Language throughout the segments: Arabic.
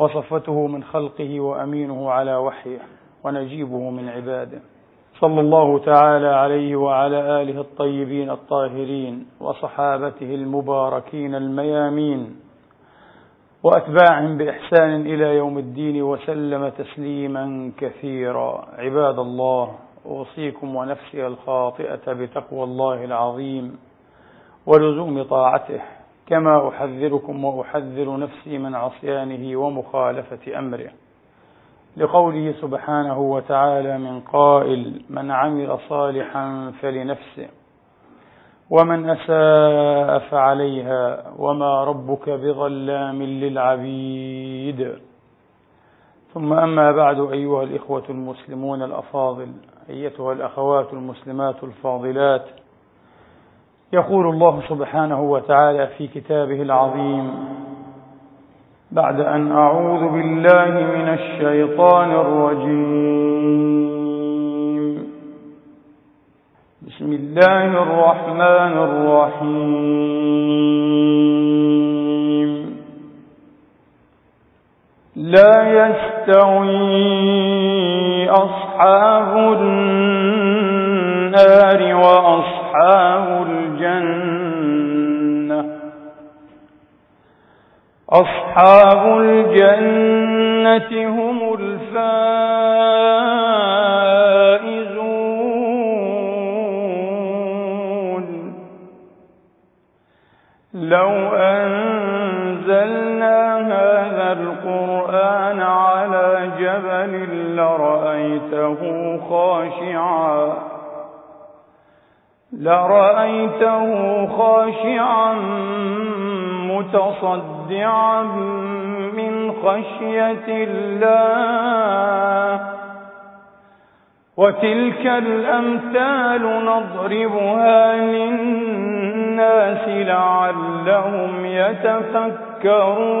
وصفته من خلقه وأمينه على وحيه ونجيبه من عباده. صلى الله تعالى عليه وعلى آله الطيبين الطاهرين وصحابته المباركين الميامين وأتباعهم بإحسان إلى يوم الدين وسلم تسليما كثيرا. عباد الله أوصيكم ونفسي الخاطئة بتقوى الله العظيم ولزوم طاعته. كما أحذركم وأحذر نفسي من عصيانه ومخالفة أمره. لقوله سبحانه وتعالى من قائل من عمل صالحا فلنفسه ومن أساء فعليها وما ربك بظلام للعبيد. ثم أما بعد أيها الإخوة المسلمون الأفاضل أيتها الأخوات المسلمات الفاضلات يقول الله سبحانه وتعالى في كتابه العظيم بعد أن أعوذ بالله من الشيطان الرجيم. بسم الله الرحمن الرحيم. لا يستوي أصحاب النار وأصحاب الجنة. أصحاب الجنة هم الفائزون. لو أنزلنا هذا القرآن على جبل لرأيته خاشعا. لرأيته خاشعا متصدعا من خشية الله وتلك الأمثال نضربها للناس لعلهم يتفكرون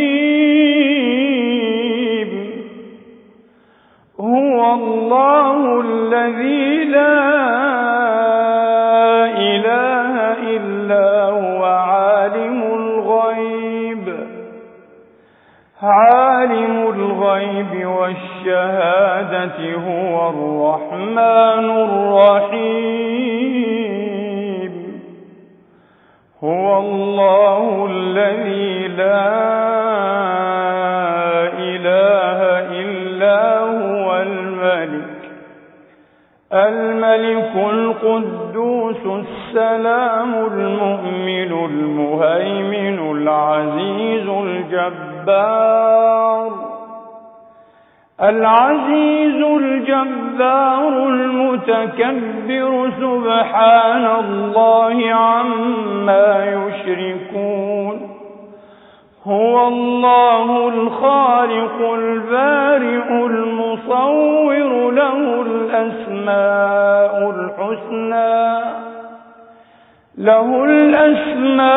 الغيب والشهادة هو الرحمن الرحيم. هو الله الذي لا إله إلا هو الملك. الملك القدوس السلام المؤمن المهيمن العزيز الجبار. العزيز الجبار المتكبر سبحان الله عما يشركون. هو الله الخالق البارئ المصور له الأسماء الحسنى. له الأسماء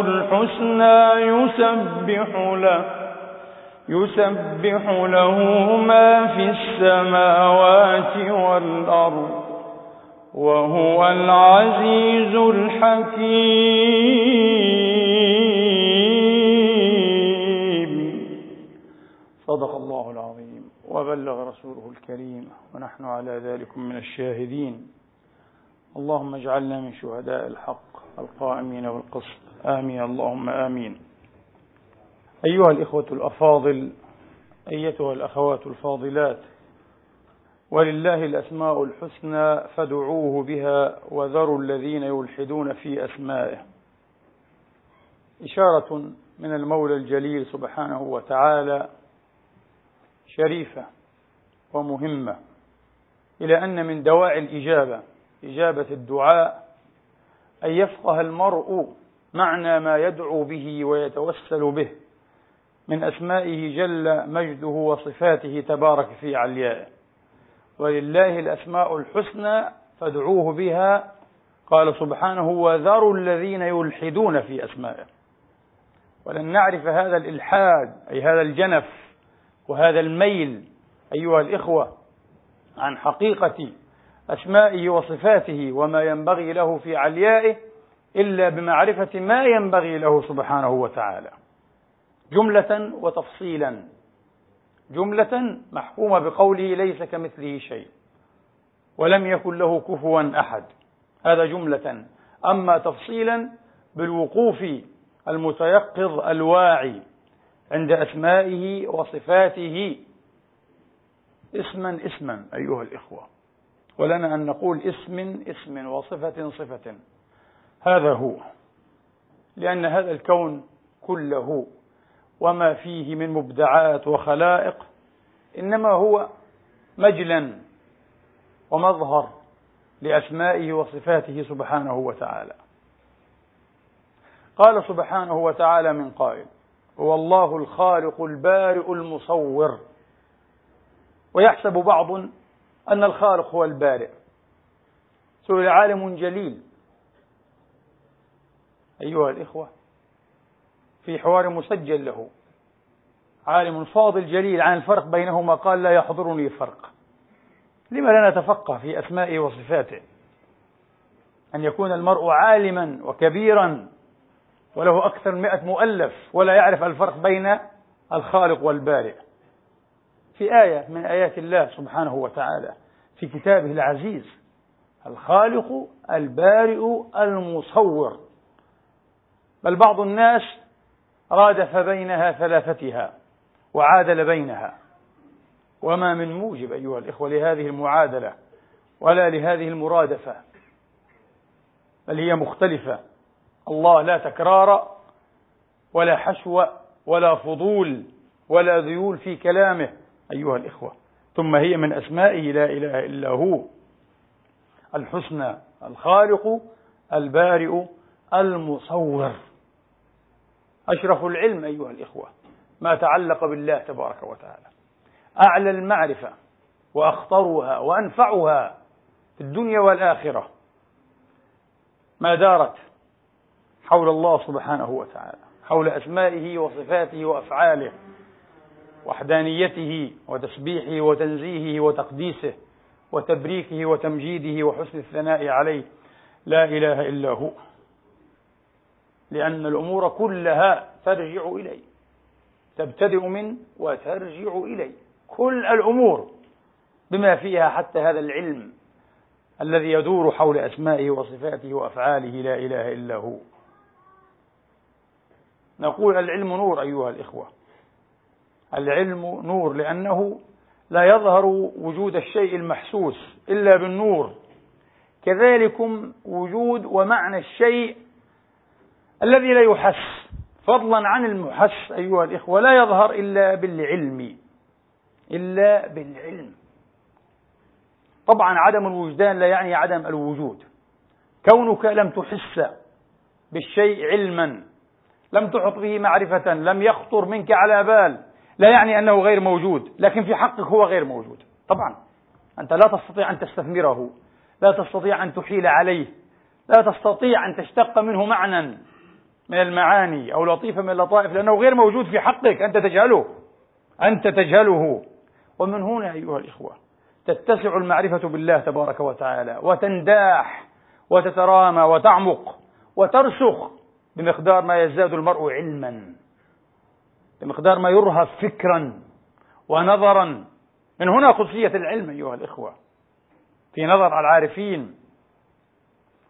الحسنى يسبح له يسبح له ما في السماوات والأرض وهو العزيز الحكيم. صدق الله العظيم وبلغ رسوله الكريم ونحن على ذلك من الشاهدين. اللهم اجعلنا من شهداء الحق القائمين بالقسط. آمين. اللهم آمين. أيها الإخوة الأفاضل أيتها الأخوات الفاضلات ولله الأسماء الحسنى فادعوه بها وذروا الذين يلحدون في أسمائه. إشارة من المولى الجليل سبحانه وتعالى شريفة ومهمة إلى أن من دواعي الإجابة إجابة الدعاء أن يفقه المرء معنى ما يدعو به ويتوسل به. من أسمائه جل مجده وصفاته تبارك في عليائه ولله الأسماء الحسنى فادعوه بها. قال سبحانه وذروا الذين يلحدون في أسمائه. ولن نعرف هذا الإلحاد أي هذا الجنف وهذا الميل أيها الإخوة عن حقيقة أسمائه وصفاته وما ينبغي له في عليائه إلا بمعرفة ما ينبغي له سبحانه وتعالى. جملة وتفصيلا. جملة محكومة بقوله ليس كمثله شيء ولم يكن له كفوا أحد. هذا جملة. أما تفصيلا بالوقوف المتيقظ الواعي عند أسمائه وصفاته. اسما اسما أيها الإخوة. ولنا أن نقول اسم اسم وصفة صفة. هذا هو لأن هذا الكون كله وما فيه من مبدعات وخلائق إنما هو مجلا ومظهر لأسمائه وصفاته سبحانه وتعالى. قال سبحانه وتعالى من قائل هو الله الخالق البارئ المصور. ويحسب بعض أن الخالق هو البارئ. سئل عالم جليل أيها الإخوة في حوار مسجل له. عالم فاضل جليل عن الفرق بينهما قال لا يحضرني فرق. لما لا نتفقه في أسمائه وصفاته؟ أن يكون المرء عالما وكبيرا وله أكثر من مئة مؤلف ولا يعرف الفرق بين الخالق والبارئ. في آية من آيات الله سبحانه وتعالى في كتابه العزيز الخالق البارئ المصور. بل بعض الناس رادف بينها ثلاثتها وعادل بينها. وما من موجب أيها الإخوة لهذه المعادلة ولا لهذه المرادفة بل هي مختلفة. الله لا تكرار ولا حشو ولا فضول ولا ذيول في كلامه أيها الإخوة. ثم هي من أسمائه لا إله إلا هو. الحسنى الخالق البارئ المصور. أشرف العلم أيها الإخوة ما تعلق بالله تبارك وتعالى. أعلى المعرفة وأخطرها وأنفعها في الدنيا والآخرة ما دارت حول الله سبحانه وتعالى حول أسمائه وصفاته وأفعاله وحدانيته وتسبيحه وتنزيهه وتقديسه وتبريكه وتمجيده وحسن الثناء عليه. لا إله إلا هو. لأن الأمور كلها ترجع إليه تبتدئ من وترجع إليه كل الأمور بما فيها حتى هذا العلم الذي يدور حول أسمائه وصفاته وأفعاله لا إله إلا هو. نقول العلم نور أيها الإخوة. العلم نور لأنه لا يظهر وجود الشيء المحسوس إلا بالنور. كذلكم وجود ومعنى الشيء الذي لا يحس. فضلا عن المحس أيها الإخوة لا يظهر إلا بالعلم. إلا بالعلم. طبعا عدم الوجدان لا يعني عدم الوجود. كونك لم تحس بالشيء علما لم تحط به معرفة لم يخطر منك على بال لا يعني أنه غير موجود. لكن في حقك هو غير موجود. طبعا أنت لا تستطيع أن تستثمره لا تستطيع أن تحيل عليه لا تستطيع أن تشتق منه معنى من المعاني أو لطيفة من اللطائف لأنه غير موجود في حقك أنت تجهله. أنت تجهله. ومن هنا أيها الإخوة تتسع المعرفة بالله تبارك وتعالى وتنداح وتترامى وتعمق وترسخ بمقدار ما يزداد المرء علما بمقدار ما يرهف فكرا ونظرا. من هنا قدسية العلم أيها الإخوة في نظر العارفين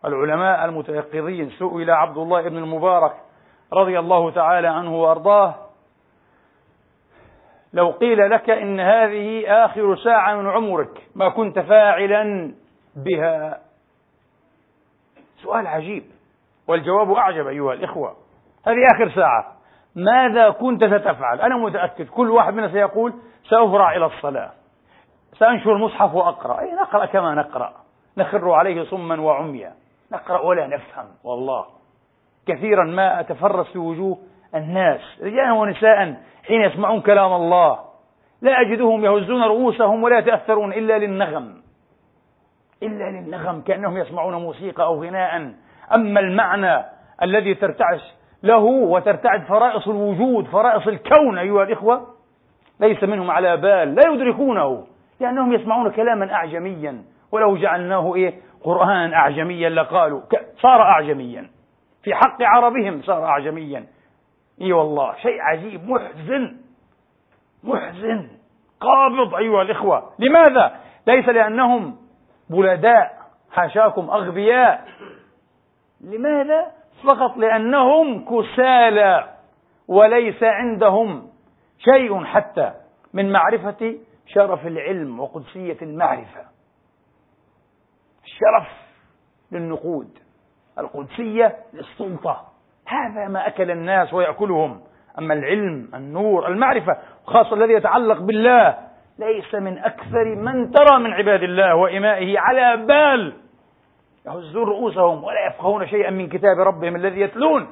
العلماء المتيقظين سئل عبد الله بن المبارك رضي الله تعالى عنه وأرضاه لو قيل لك إن هذه آخر ساعة من عمرك ما كنت فاعلا بها؟ سؤال عجيب والجواب أعجب أيها الإخوة. هذه آخر ساعة ماذا كنت ستفعل؟ أنا متأكد كل واحد منا سيقول سأفرع إلى الصلاة. سأنشر المصحف وأقرأ. أي نقرأ كما نقرأ. نخر عليه صما وعميا. نقرأ ولا نفهم. والله. كثيرا ما أتفرس في وجوه الناس رجالا ونساء حين يسمعون كلام الله. لا أجدهم يهزون رؤوسهم ولا يتأثرون إلا للنغم. إلا للنغم كأنهم يسمعون موسيقى أو غناء. أما المعنى الذي ترتعش له وترتعد فرائص الوجود فرائص الكون أيها الإخوة ليس منهم على بال لا يدركونه لأنهم يسمعون كلاما أعجميا. ولو جعلناه إيه؟ قرآن أعجميا لقالوا صار أعجميا. في حق عربهم صار أعجميا. إي والله شيء عجيب محزن. محزن. قابض أيها الإخوة. لماذا؟ ليس لأنهم بلداء حاشاكم أغبياء. لماذا؟ فقط لأنهم كسالى وليس عندهم شيء حتى من معرفة شرف العلم وقدسية المعرفة. الشرف للنقود القدسية للسلطة. هذا ما أكل الناس ويأكلهم. أما العلم النور المعرفة خاصة الذي يتعلق بالله ليس من أكثر من ترى من عباد الله وإمائه على بال يهزون رؤوسهم ولا يفقهون شيئا من كتاب ربهم الذي يتلون.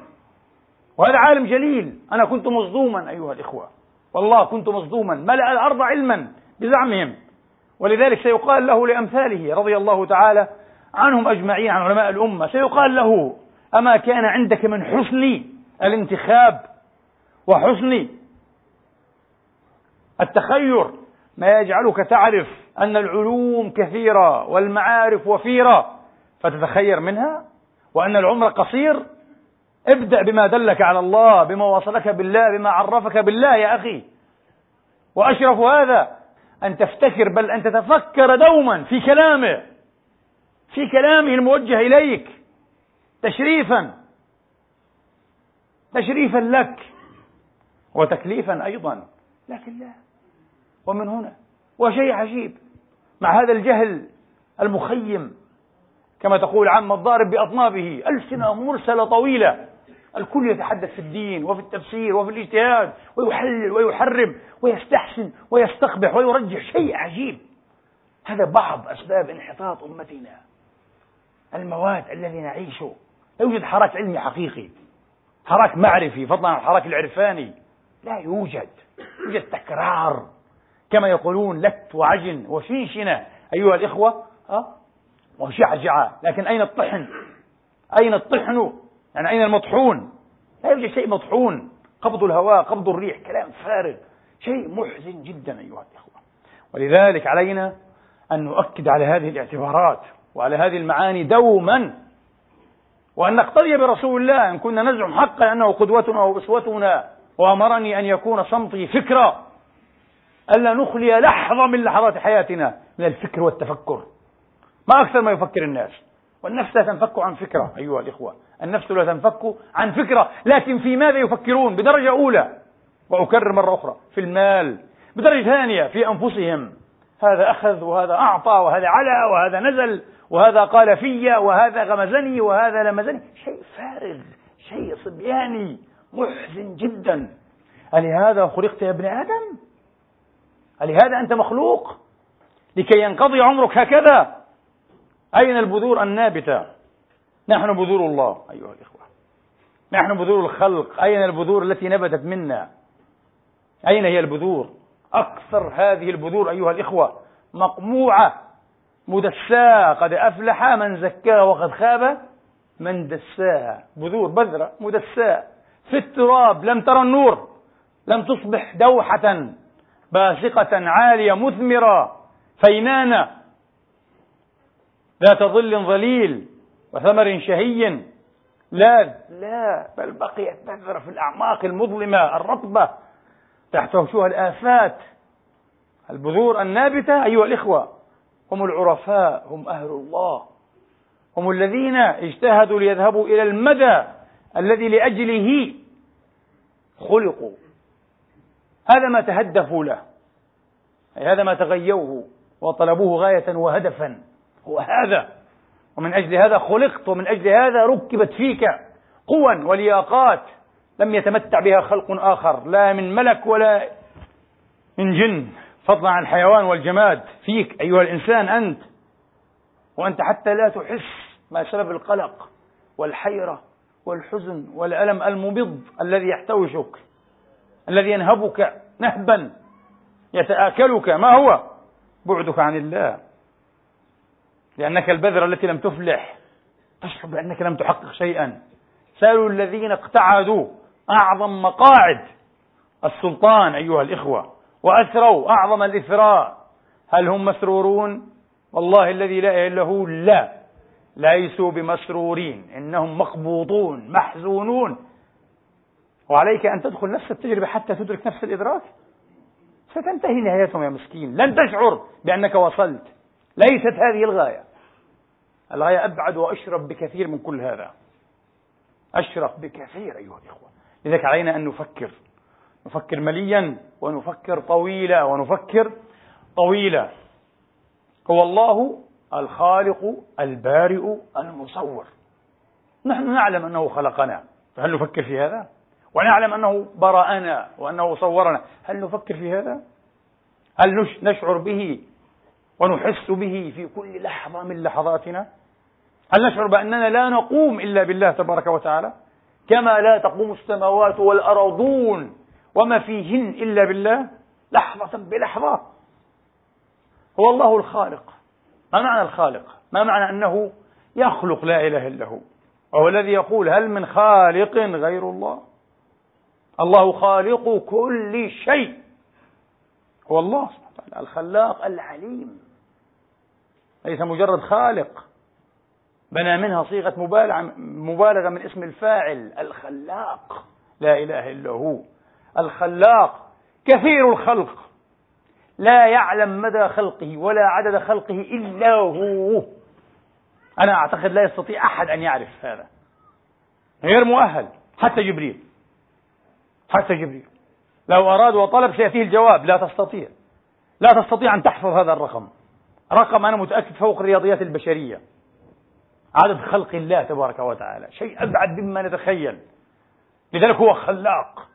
وهذا عالم جليل. أنا كنت مصدوما أيها الإخوة. والله كنت مصدوما. ملأ الأرض علما بزعمهم. ولذلك سيقال له لأمثاله رضي الله تعالى عنهم أجمعين عن علماء الأمة. سيقال له أما كان عندك من حسن الانتخاب وحسن التخير ما يجعلك تعرف أن العلوم كثيرة والمعارف وفيرة فتتخير منها وأن العمر قصير. ابدأ بما دلك على الله بما وصلك بالله بما عرفك بالله يا أخي. وأشرف هذا أن تفتكر بل أن تتفكر دوما في كلامه. في كلامه الموجه إليك تشريفا تشريفا لك وتكليفا أيضا لكن لا ومن هنا وشيء عجيب مع هذا الجهل المخيم كما تقول عم الضارب بأطنابه ألسنة مرسلة طويلة الكل يتحدث في الدين وفي التفسير وفي الاجتهاد ويحلل ويحرم ويستحسن ويستقبح ويرجح شيء عجيب. هذا بعض أسباب انحطاط أمتنا. المواد الذي نعيشه. لا يوجد حراك علمي حقيقي. حراك معرفي فضلا عن الحراك العرفاني. لا يوجد. يوجد تكرار. كما يقولون لت وعجن وشنشنة أيها الإخوة أه؟ وشعجعة لكن أين الطحن؟ أين الطحن؟ يعني أين المطحون؟ لا يوجد شيء مطحون. قبض الهواء قبض الريح كلام فارغ. شيء محزن جدا أيها الإخوة. ولذلك علينا أن نؤكد على هذه الاعتبارات. وعلى هذه المعاني دوما وأن نقتدي برسول الله إن كنا نزعم حقا أنه قدوتنا وأسوتنا وأمرني أن يكون صمتي فكرة ألا نخلي لحظة من لحظات حياتنا من الفكر والتفكر. ما أكثر ما يفكر الناس. والنفس لا تنفك عن فكرة أيها الإخوة. النفس لا تنفك عن فكرة لكن في ماذا يفكرون؟ بدرجة أولى. وأكرر مرة أخرى في المال بدرجة ثانية في أنفسهم. هذا أخذ وهذا أعطى وهذا علا وهذا نزل. وهذا قال في وهذا غمزني وهذا لمزني. شيء فارغ شيء صبياني محزن جدا. ألهذا خلقت يا ابن آدم؟ ألهذا أنت مخلوق؟ لكي ينقضي عمرك هكذا؟ أين البذور النابتة؟ نحن بذور الله. أيها الإخوة نحن بذور الخلق. أين البذور التي نبتت منا؟ أين هي البذور؟ أكثر هذه البذور أيها الإخوة مقموعة. مدساة قد أفلح من زكاها وقد خاب من دساها بذور بذرة مدساة. في التراب لم ترى النور لم تصبح دوحة باسقة عالية مثمرة فينانة ذات ظل ظليل وثمر شهي. لا لا بل بقيت بذرة في الأعماق المظلمة الرطبة تحت وشوها الآفات. البذور النابتة أيها الإخوة. هم العرفاء هم أهل الله. هم الذين اجتهدوا ليذهبوا إلى المدى الذي لأجله خلقوا. هذا ما تهدفوا له. أي هذا ما تغيوه وطلبوه غاية وهدفا. هو هذا. ومن أجل هذا خلقت ومن أجل هذا ركبت فيك قوى ولياقات. لم يتمتع بها خلق آخر. لا من ملك ولا من جن. فضلا عن الحيوان والجماد. فيك أيها الإنسان أنت. وأنت حتى لا تحس ما سبب القلق والحيرة والحزن والألم المبض الذي يحتوشك الذي ينهبك نهبا يتآكلك. ما هو؟ بعدك عن الله. لأنك البذرة التي لم تفلح. تشعر بأنك لم تحقق شيئا. سألوا الذين اقتعدوا. أعظم مقاعد السلطان أيها الإخوة. وأثروا أعظم الإثراء هل هم مسرورون؟ والله الذي لا إله إلا هو لا. ليسوا بمسرورين. إنهم مقبوضون محزونون. وعليك أن تدخل نفس التجربة حتى تدرك نفس الإدراك؟ ستنتهي نهايتهم يا مسكين. لن تشعر بأنك وصلت. ليست هذه الغاية. الغاية أبعد وأشرف بكثير من كل هذا. أشرف بكثير أيها الإخوة. لذلك علينا أن نفكر. نفكر مليا ونفكر طويلا ونفكر طويلا هو الله الخالق البارئ المصور نحن نعلم أنه خلقنا فهل نفكر في هذا؟ ونعلم أنه برأنا وأنه صورنا هل نفكر في هذا؟ هل نشعر به ونحس به في كل لحظة من لحظاتنا؟ هل نشعر بأننا لا نقوم إلا بالله تبارك وتعالى؟ كما لا تقوم السماوات والأرضون وما فيهن إلا بالله لحظة بلحظة. هو الله الخالق. ما معنى الخالق؟ ما معنى أنه يخلق لا إله إلا هو؟ وهو الذي يقول هل من خالق غير الله؟ الله خالق كل شيء. هو الله سبحانه وتعالى الخلاق العليم. ليس مجرد خالق. بنى منها صيغة مبالغة من اسم الفاعل الخلاق. لا إله إلا هو. الخلاق كثير الخلق. لا يعلم مدى خلقه ولا عدد خلقه إلا هو. أنا أعتقد لا يستطيع أحد أن يعرف هذا. غير مؤهل حتى جبريل. حتى جبريل. لو أراد وطلب سيأتيه الجواب لا تستطيع. لا تستطيع أن تحفظ هذا الرقم. رقم أنا متأكد فوق الرياضيات البشرية. عدد خلق الله تبارك وتعالى. شيء أبعد مما نتخيل. لذلك هو خلاق.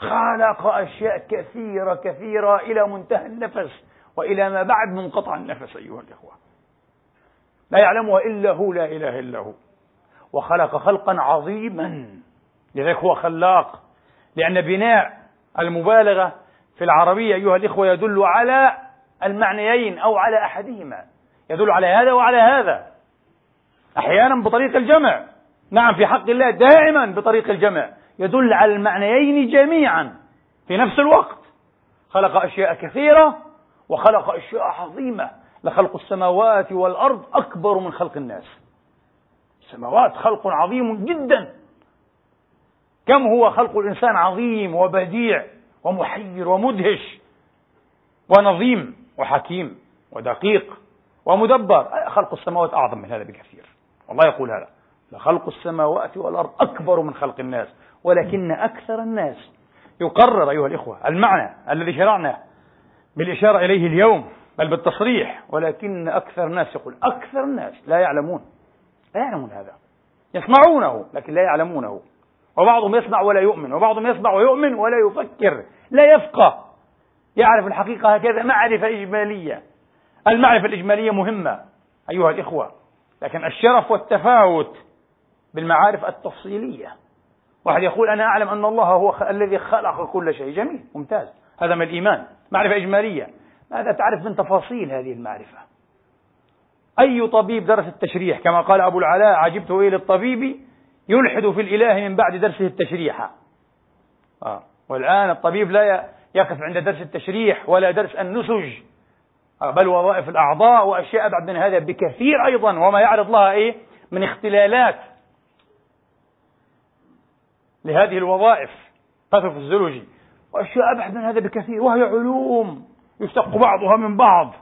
خلق أشياء كثيرة كثيرة إلى منتهى النفس وإلى ما بعد منقطع النفس أيها الإخوة. لا يعلمها إلا هو لا إله إلا هو. وخلق خلقا عظيما. لذلك هو خلاق. لأن بناء المبالغة في العربية أيها الإخوة يدل على المعنيين أو على أحدهما. يدل على هذا وعلى هذا. أحيانا بطريق الجمع. نعم في حق الله دائما بطريق الجمع. يدل على المعنيين جميعا. في نفس الوقت خلق أشياء كثيرة وخلق أشياء عظيمة لخلق السماوات والأرض أكبر من خلق الناس. السماوات خلق عظيم جدا. كم هو خلق الإنسان عظيم وبديع ومحير ومدهش ونظيم وحكيم ودقيق ومدبر. خلق السماوات أعظم من هذا بكثير. والله يقول هذا. لخلق السماوات والأرض أكبر من خلق الناس ولكن أكثر الناس. يقرر أيها الإخوة المعنى الذي شرعنا بالإشارة إليه اليوم بل بالتصريح ولكن أكثر الناس يقول أكثر الناس لا يعلمون لا يعلمون هذا. يسمعونه لكن لا يعلمونه. وبعضهم يسمع ولا يؤمن وبعضهم يسمع ويؤمن ولا يفكر لا يفقه. يعرف الحقيقة هكذا معرفة إجمالية. المعرفة الإجمالية مهمة أيها الإخوة لكن الشرف والتفاوت بالمعارف التفصيلية. واحد يقول أنا أعلم أن الله هو الذي خلق كل شيء. جميل ممتاز. هذا من الإيمان. معرفة إجمالية. ماذا تعرف من تفاصيل هذه المعرفة؟ أي طبيب درس التشريح؟ كما قال أبو العلاء عجبت إلى الطبيب يلحد في الإله من بعد درسه التشريح. آه. والآن الطبيب لا يقف عند درس التشريح ولا درس النسج. آه. بل وظائف الأعضاء وأشياء أبعد من هذا بكثير أيضا. وما يعرض لها إيه؟ من اختلالات. لهذه الوظائف باثوفيزيولوجي وأشياء أبعد من هذا بكثير وهي علوم يشتق بعضها من بعض.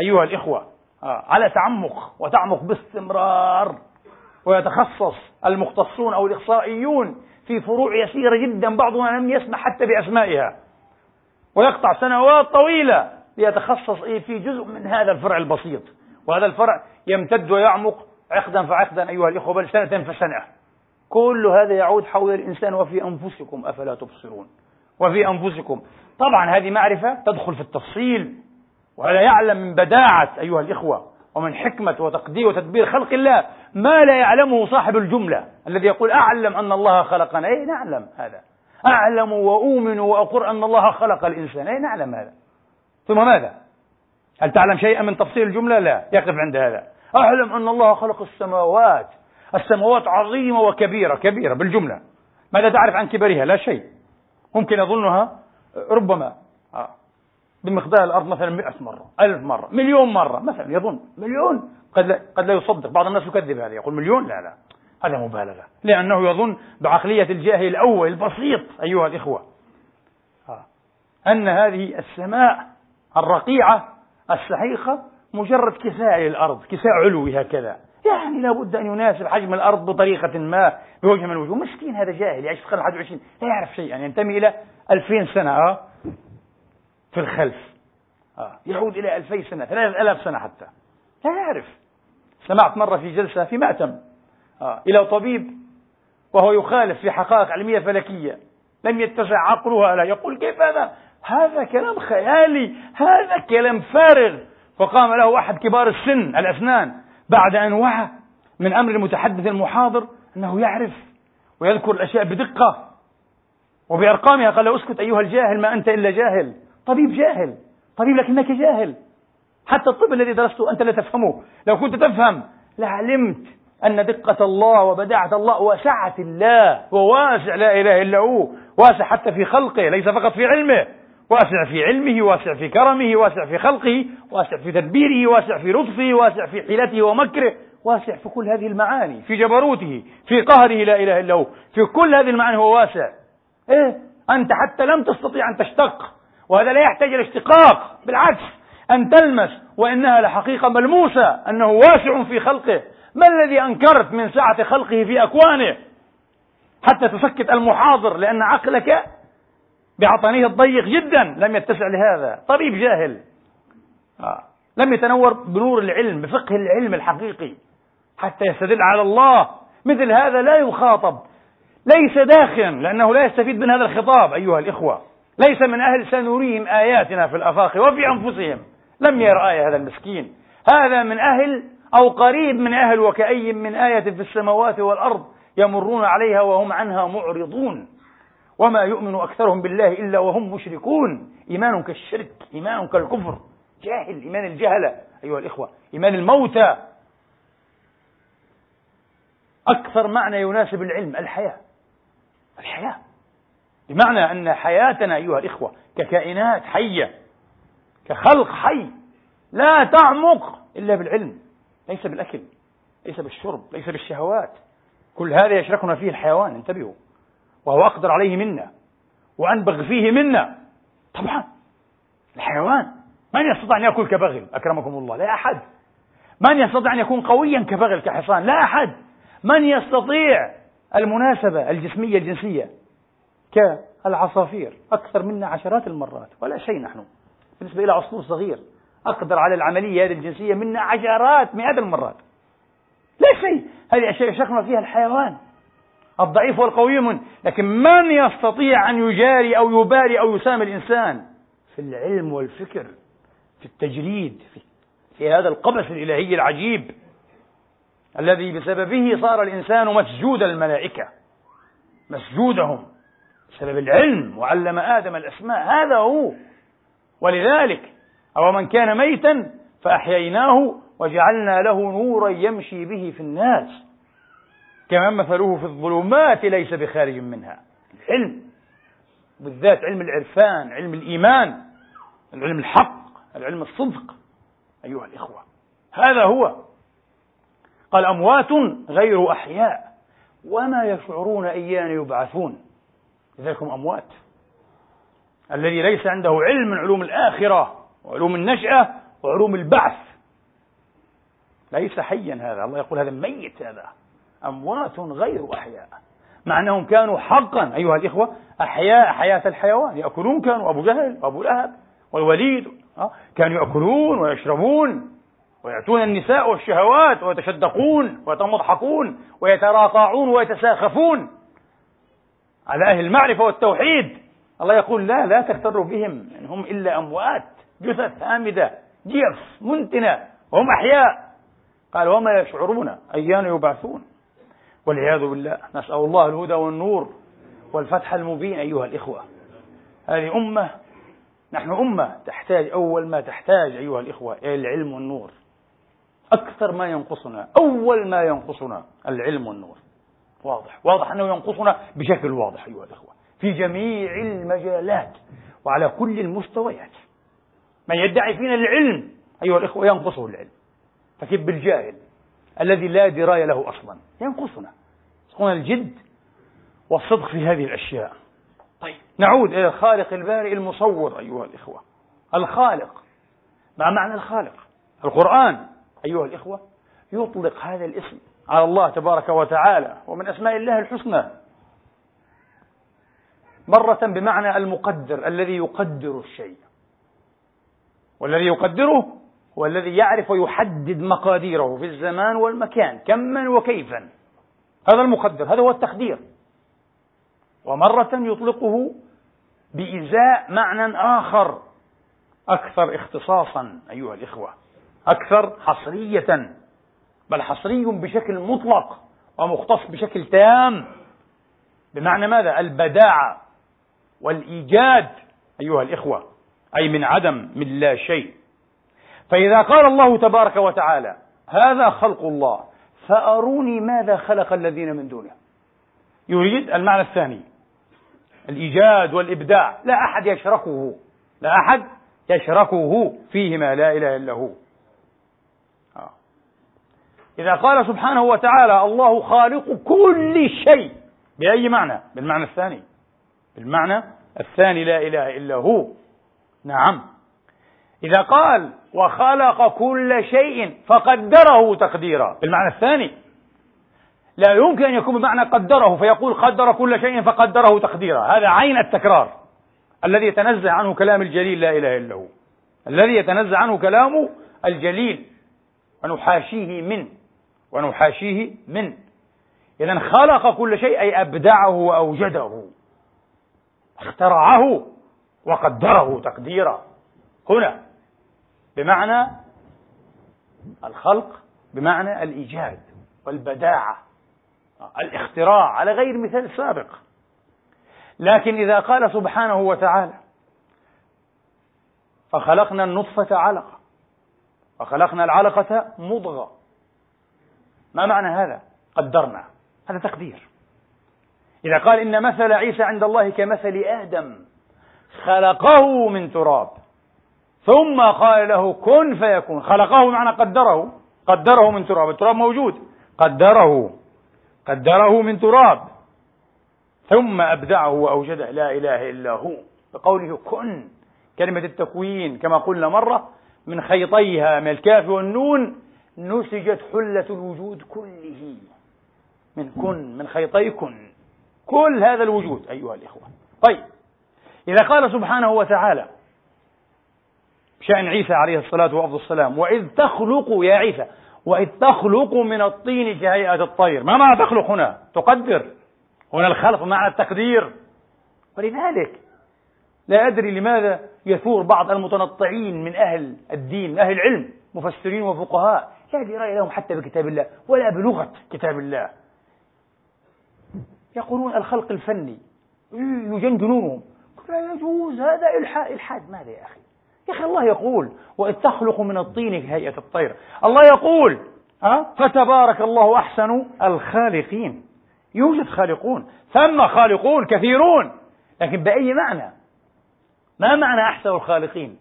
أيها الإخوة آه، على تعمق وتعمق باستمرار ويتخصص المختصون أو الإخصائيون في فروع يسيرة جدا بعضنا لم يسمع حتى بأسمائها. ويقطع سنوات طويلة ليتخصص إيه في جزء من هذا الفرع البسيط. وهذا الفرع يمتد ويعمق عقدا فعقدا أيها الإخوة بل سنة فسنة. كل هذا يعود حول الإنسان وفي أنفسكم أفلا تبصرون؟ وفي أنفسكم. طبعا هذه معرفة تدخل في التفصيل وهذا يعلم من بداعة أيها الإخوة ومن حكمة وتقدير وتدبير خلق الله ما لا يعلمه صاحب الجملة الذي يقول أعلم أن الله خلقنا. أي نعلم هذا. أعلم وأؤمن وأقر أن الله خلق الإنسان. أي نعلم هذا. ثم ماذا؟ هل تعلم شيئا من تفصيل الجملة؟ لا يقف عند هذا. أعلم أن الله خلق السماوات السماوات عظيمة وكبيرة كبيرة بالجملة. ماذا تعرف عن كبرها؟ لا شيء. ممكن يظنها ربما آه. بمقدار الأرض مثلا مئة مرة ألف مرة مليون مرة مثلا يظن مليون. قد لا, قد لا يصدق. بعض الناس يكذب هذا يقول مليون؟ لا لا. هذا مبالغة. لأنه يظن بعقلية الجاهل الأول البسيط أيها الإخوة. آه. أن هذه السماء الرقيعة السحيقة مجرد كساء للأرض كساء علوي هكذا. يعني لابد أن يناسب حجم الأرض بطريقة ما بوجه من الوجوه. مسكين هذا جاهل يعيش في القرن 21 لا يعرف شيئا يعني ينتمي إلى 2000 سنة آه في الخلف آه يعود إلى 2000 سنة 3000 سنة حتى. لا يعرف. سمعت مرة في جلسة في مأتم آه إلى طبيب وهو يخالف في حقائق علمية فلكية لم يتسع عقلها لا. يقول كيف هذا؟ هذا كلام خيالي هذا كلام فارغ. فقام له أحد كبار السن الأسنان بعد أن وعى من أمر المتحدث المحاضر أنه يعرف ويذكر الأشياء بدقة وبأرقامها. قال له أسكت أيها الجاهل ما أنت إلا جاهل. طبيب جاهل طبيب لكنك جاهل. حتى الطب الذي درسته أنت لا تفهمه. لو كنت تفهم لعلمت أن دقة الله وبداعة الله وسعة الله وواسع لا إله إلا هو واسع حتى في خلقه ليس فقط في علمه. واسع في علمه واسع في كرمه واسع في خلقه واسع في تدبيره واسع في لطفه واسع في حيلته ومكره واسع في كل هذه المعاني في جبروته في قهره لا إله إلا هو في كل هذه المعاني هو واسع. إيه؟ أنت حتى لم تستطيع أن تشتق وهذا لا يحتاج إلى اشتقاق بالعكس أن تلمس وإنها لحقيقة ملموسة أنه واسع في خلقه. ما الذي أنكرت من سعة خلقه في أكوانه؟ حتى تسكت المحاضر لأن عقلك بعطانيه الضيق جدا لم يتسع لهذا. طبيب جاهل. آه. لم يتنور بنور العلم بفقه العلم الحقيقي. حتى يستدل على الله. مثل هذا لا يخاطب. ليس داخلا لأنه لا يستفيد من هذا الخطاب أيها الإخوة. ليس من أهل سنريهم آياتنا في الآفاق وفي أنفسهم. لم ير آية هذا المسكين. هذا من أهل أو قريب من أهل وكأي من آية في السماوات والأرض يمرون عليها وهم عنها معرضون. وما يؤمن أكثرهم بالله إلا وهم مشركون. إيمان كالشرك إيمان كالكفر. جاهل إيمان الجهلة. أيها الإخوة إيمان الموتى. أكثر معنى يناسب العلم الحياة. الحياة. بمعنى أن حياتنا أيها الإخوة ككائنات حية كخلق حي لا تعمق إلا بالعلم. ليس بالأكل ليس بالشرب ليس بالشهوات. كل هذا يشركنا فيه الحيوان. انتبهوا. وهو أقدر عليه منا وأنبغ فيه منا. طبعا. الحيوان. من يستطيع أن يأكل كبغل؟ أكرمكم الله. لا أحد. من يستطيع أن يكون قويا كبغل كحصان؟ لا أحد. من يستطيع المناسبة الجسمية الجنسية؟ كالعصافير. أكثر منا عشرات المرات. ولا شيء نحن. بالنسبة إلى عصفور صغير. أقدر على العملية هذه الجنسية منا عشرات مئات المرات. لا شيء. هذه أشياء يشركنا فيها الحيوان. الضعيف والقوي من لكن من يستطيع أن يجاري أو يباري أو يسامي الإنسان؟ في العلم والفكر في التجريد في, في هذا القبس الإلهي العجيب الذي بسببه صار الإنسان مسجود الملائكة مسجودهم بسبب العلم وعلم آدم الأسماء. هذا هو. ولذلك أو من كان ميتا فأحييناه وجعلنا له نورا يمشي به في الناس. كما مثله في الظلمات ليس بخارج منها. العلم بالذات علم العرفان علم الإيمان العلم الحق العلم الصدق أيها الإخوة. هذا هو. قال أموات غير أحياء وما يشعرون أيان يبعثون. لذلك هم أموات. الذي ليس عنده علم من علوم الآخرة وعلوم النشأة وعلوم البعث. ليس حيا هذا. الله يقول هذا ميت هذا. أموات غير أحياء. مع أنهم كانوا حقا أيها الإخوة أحياء حياة الحيوان. يأكلون كانوا أبو جهل وأبو لهب والوليد كانوا يأكلون ويشربون ويأتون النساء والشهوات ويتشدقون ويتمضحكون ويتراقعون ويتساخفون على أهل المعرفة والتوحيد. الله يقول لا لا تغتروا بهم إن هم إلا أموات جثث هامدة جيف منتنة وهم أحياء. قال وما يشعرون أيان يبعثون. والعياذ بالله. نسأل الله الهدى والنور والفتح المبين أيها الإخوة. هذه أمة نحن أمة تحتاج أول ما تحتاج أيها الإخوة إلى العلم والنور. أكثر ما ينقصنا أول ما ينقصنا العلم والنور. واضح واضح أنه ينقصنا بشكل واضح أيها الإخوة. في جميع المجالات وعلى كل المستويات. من يدعي فينا العلم أيها الإخوة ينقصه العلم. فكيف بالجاهل؟ الذي لا دراية له أصلا. ينقصنا. ينقصنا الجد والصدق في هذه الأشياء. طيب. نعود إلى الخالق البارئ المصور أيها الإخوة. الخالق. ما معنى الخالق؟ القرآن أيها الإخوة يطلق هذا الاسم على الله تبارك وتعالى ومن أسماء الله الحسنى. مرة بمعنى المقدر الذي يقدر الشيء. والذي يقدره هو الذي يعرف ويحدد مقاديره في الزمان والمكان كما وكيفا. هذا المقدر هذا هو التقدير. ومرة يطلقه بإزاء معنى آخر أكثر اختصاصا أيها الإخوة. أكثر حصرية. بل حصري بشكل مطلق ومختص بشكل تام. بمعنى ماذا؟ البداعة والإيجاد أيها الإخوة أي من عدم من لا شيء. فإذا قال الله تبارك وتعالى هذا خلق الله فأروني ماذا خلق الذين من دونه. يريد المعنى الثاني الإيجاد والإبداع. لا أحد يشركه لا أحد يشركه فيهما لا إله إلا هو. آه. إذا قال سبحانه وتعالى الله خالق كل شيء بأي معنى؟ بالمعنى الثاني. بالمعنى الثاني لا إله إلا هو. نعم. إذا قال وخلق كل شيء فقدره تقديرا. بالمعنى الثاني لا يمكن أن يكون بمعنى قدره فيقول قدر كل شيء فقدره تقديرا. هذا عين التكرار الذي يتنزه عنه كلام الجليل لا إله إلا هو. الذي يتنزه عنه كلام الجليل ونحاشيه من ونحاشيه من. إذا خلق كل شيء أي أبدعه وأوجده. اخترعه وقدره تقديرا. هنا بمعنى الخلق بمعنى الإيجاد والبداعة الاختراع على غير مثال سابق. لكن إذا قال سبحانه وتعالى فخلقنا النطفة علقة وخلقنا العلقة مضغة. ما معنى هذا؟ قدرنا. هذا تقدير. إذا قال إن مثل عيسى عند الله كمثل آدم خلقه من تراب ثم قال له كن فيكون. خلقه بمعنى قدره. قدره من تراب. التراب موجود. قدره. قدره من تراب. ثم أبدعه وأوجده لا إله إلا هو. بقوله كن. كلمة التكوين كما قلنا مرة من خيطيها من الكاف والنون نسجت حلة الوجود كله. من كن من خيطي كن. كل هذا الوجود أيها الإخوة. طيب. إذا قال سبحانه وتعالى شأن عيسى عليه الصلاة والسلام. وإذ تخلق يا عيسى وإذ تخلق من الطين كهيئة الطير. ما معنى تخلق هنا؟ تقدر. هنا الخلق معنى التقدير. ولذلك لا أدري لماذا يثور بعض المتنطعين من أهل الدين من أهل العلم مفسرين وفقهاء. لا دراية لهم حتى بكتاب الله ولا بلغة كتاب الله. يقولون الخلق الفني يجنجنونهم لا يجوز هذا إلحاد إلحاد. ماذا يا أخي؟ يا أخي الله يقول وإذ تخلق من الطين كهيئة الطير. الله يقول ها فتبارك الله أحسن الخالقين. يوجد خالقون ثم خالقون كثيرون لكن بأي معنى؟ ما معنى أحسن الخالقين؟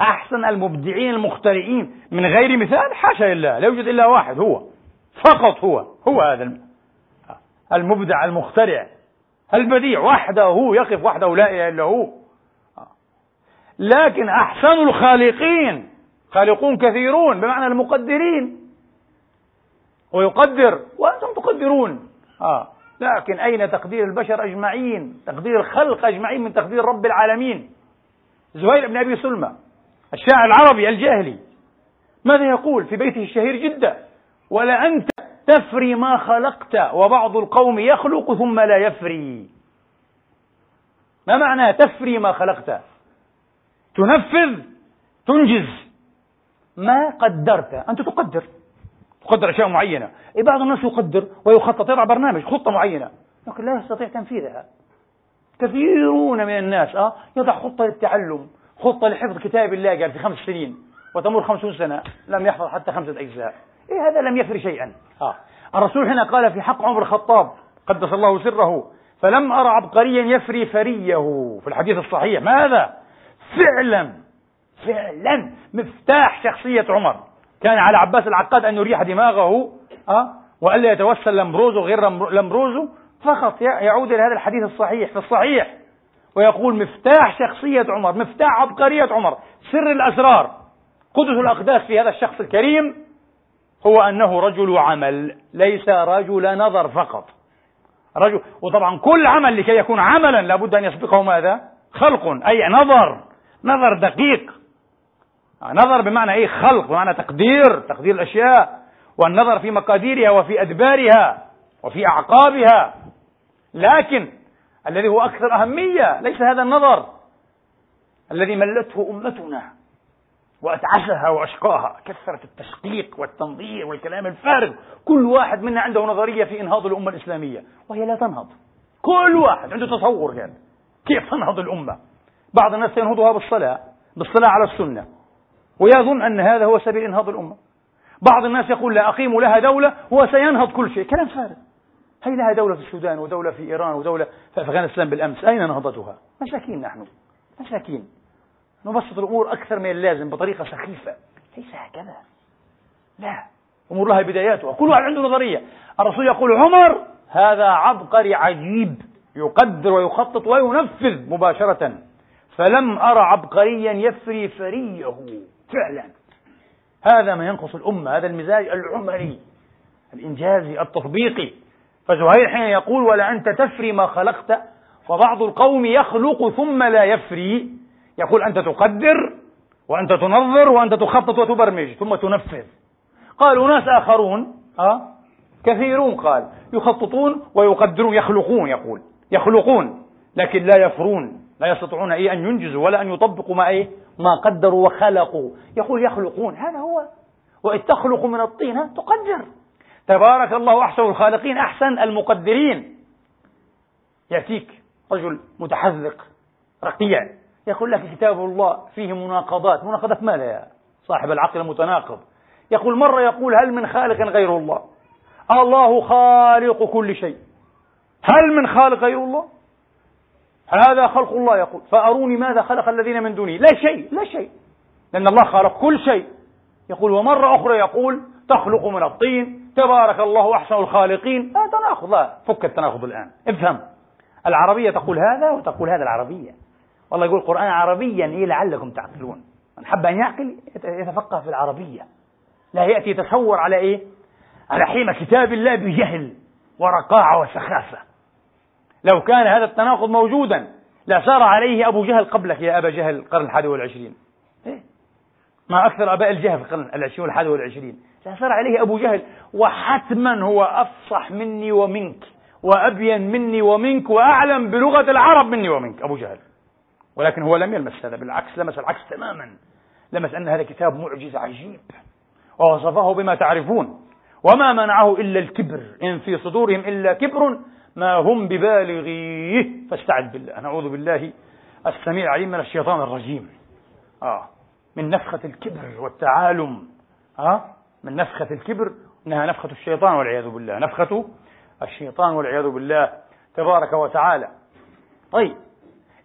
أحسن المبدعين المخترعين؟ من غير مثال؟ حاشا لله لا يوجد إلا واحد هو فقط هو هو هذا المبدع المخترع البديع وحده يقف وحده لا إله إلا هو. لكن أحسن الخالقين خالقون كثيرون بمعنى المقدرين. ويقدر وأنتم تقدرون. آه. لكن أين تقدير البشر أجمعين؟ تقدير الخلق أجمعين من تقدير رب العالمين. زهير بن أبي سلمى الشاعر العربي الجاهلي ماذا يقول في بيته الشهير جدا ولا أنت تفري ما خلقت وبعض القوم يخلق ثم لا يفري. ما معنى تفري ما خلقت؟ تنفذ تنجز. ما قدرت. أنت تقدر. تقدر أشياء معينة. إيه بعض الناس يقدر ويخطط يضع برنامج خطة معينة. لكن لا يستطيع تنفيذها. كثيرون من الناس أه يضع خطة للتعلم خطة لحفظ كتاب الله قال في خمس سنين وتمر خمسون سنة لم يحفظ حتى خمسة أجزاء. إيه هذا لم يفر شيئا. آه. الرسول هنا قال في حق عمر الخطاب قدس الله سره فلم أرى عبقريا يفري فريه. في الحديث الصحيح ماذا؟ فعلا فعلا مفتاح شخصية عمر. كان على عباس العقاد أن يريح دماغه أه؟ وألا يتوسل لمبروزه غير لمبروزه فقط يعود إلى هذا الحديث الصحيح في الصحيح ويقول مفتاح شخصية عمر مفتاح عبقرية عمر سر الأسرار. قدس الأقداس في هذا الشخص الكريم هو أنه رجل عمل ليس رجل نظر فقط. رجل وطبعا كل عمل لكي يكون عملا لابد أن يسبقه ماذا؟ خلق أي نظر. نظر دقيق. نظر بمعنى إيه؟ خلق بمعنى تقدير تقدير الأشياء والنظر في مقاديرها وفي أدبارها وفي أعقابها. لكن الذي هو أكثر أهمية ليس هذا النظر الذي ملته أمتنا واتعسها وأشقاها كثرة التشقيق والتنظير والكلام الفارغ. كل واحد منا عنده نظرية في إنهاض الأمة الإسلامية وهي لا تنهض. كل واحد عنده تصور يعني كيف تنهض الأمة؟ بعض الناس ينهضها بالصلاة بالصلاة على السنة. ويظن أن هذا هو سبيل إنهاض الأمة. بعض الناس يقول لا أقيم لها دولة وسينهض كل شيء. كلام فارغ. هي لها دولة في السودان ودولة في إيران ودولة في أفغانستان بالأمس. أين نهضتها؟ مساكين نحن. مساكين. نبسط الأمور أكثر من اللازم بطريقة سخيفة. ليس هكذا. لا. أمور لها بداياتها. كل واحد عنده نظرية. الرسول يقول عمر هذا عبقري عجيب. يقدر ويخطط وينفذ مباشرة. فلم أرى عبقريا يفري فريه. فعلا. هذا ما ينقص الأمة هذا المزاج العمري الإنجازي التطبيقي. فزهير حين يقول ولا أنت تفري ما خلقت. وبعض القوم يخلق ثم لا يفري. يقول أنت تقدر وأنت تنظر وأنت تخطط وتبرمج ثم تنفذ. قال أناس آخرون أه؟ كثيرون. قال يخططون ويقدرون يخلقون. يقول يخلقون لكن لا يفرون. لا يستطيعون أي أن ينجزوا ولا أن يطبقوا ما إيه ما قدروا وخلقوا. يقول يخلقون. هذا هو. وإذ تخلق من الطين تقدر. تبارك الله أحسن الخالقين أحسن المقدرين. يأتيك رجل متحذق رقيع يقول لك كتاب الله فيه مناقضات. مناقضات ماذا يا صاحب العقل المتناقض؟ يقول مرة يقول هل من خالق غير الله؟ الله خالق كل شيء. هل من خالق غير الله؟ هذا خلق الله يقول. فأروني ماذا خلق الذين من دونه لا شيء لا شيء. لأن الله خلق كل شيء. يقول ومرة أخرى يقول تخلق من الطين تبارك الله أحسن الخالقين. لا تناقض. لا فك التناقض الآن. افهم. العربية تقول هذا وتقول هذا العربية. والله يقول القرآن عربيا إيه لعلكم تعقلون. من حب أن يعقل يتفقه في العربية. لا يأتي يتصور على إيه؟ على حين كتاب الله بجهل ورقاعة وسخافة. لو كان هذا التناقض موجودا لسار عليه أبو جهل قبلك يا أبا جهل القرن الحادي والعشرين. إيه؟ ما أكثر أباء الجهل في القرن العشرين والحادي والعشرين. لسار عليه أبو جهل وحتما هو أفصح مني ومنك وأبين مني ومنك وأعلم بلغة العرب مني ومنك أبو جهل. ولكن هو لم يلمس هذا بالعكس لمس العكس تماما. لمس أن هذا كتاب معجز عجيب ووصفه بما تعرفون. وما منعه إلا الكبر إن في صدورهم إلا كبر ما هم ببالغيه. فاستعذ بالله. نعوذ بالله السميع العليم من الشيطان الرجيم. آه. من نفخة الكبر والتعالم. آه. من نفخة الكبر إنها نفخة الشيطان والعياذ بالله. نفخة الشيطان والعياذ بالله. تبارك وتعالى. طيب.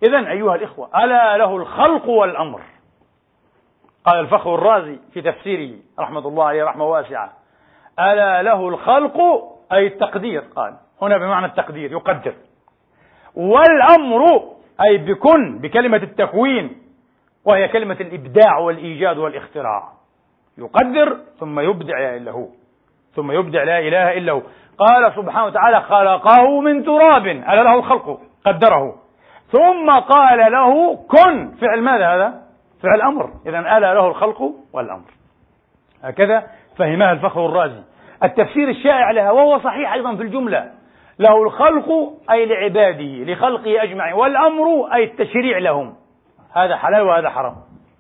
إذا أيها الإخوة ألا له الخلق والأمر. قال الفخر الرازي في تفسيره رحمة الله عليه رحمة واسعة. ألا له الخلق أي التقدير. قال هنا بمعنى التقدير يقدر. والأمر أي بكن بكلمة التكوين وهي كلمة الإبداع والإيجاد والاختراع. يقدر ثم يبدع لا إلا هو. ثم يبدع لا إله إلا هو. قال سبحانه وتعالى خلقه من تراب. ألا له الخلق قدره. ثم قال له كن. فعل ماذا هذا؟ فعل أمر. إذا ألا له الخلق والأمر. هكذا فهمها الفخر الرازي. التفسير الشائع لها وهو صحيح أيضا في الجملة. له الخلق أي لعباده لخلقه أجمعين والأمر أي التشريع لهم. هذا حلال وهذا حرام.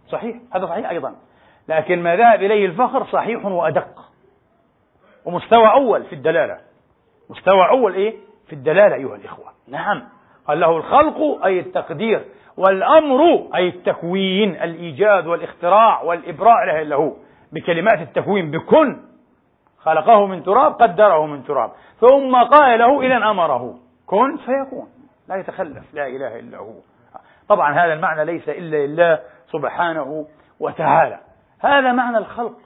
صحيح؟ هذا صحيح أيضا. لكن ما ذهب إليه الفخر صحيح وأدق. ومستوى أول في الدلالة. مستوى أول إيه؟ في الدلالة أيها الإخوة. نعم. قال له الخلق أي التقدير والأمر أي التكوين الإيجاد والإختراع والإبراء له إلا هو بكلمات التكوين بكن. خلقه من تراب قدره من تراب. ثم قال له إذا أمره. كن فيكون. لا يتخلف. لا إله إلا هو. طبعا هذا المعنى ليس إلا لله سبحانه وتعالى. هذا معنى الخلق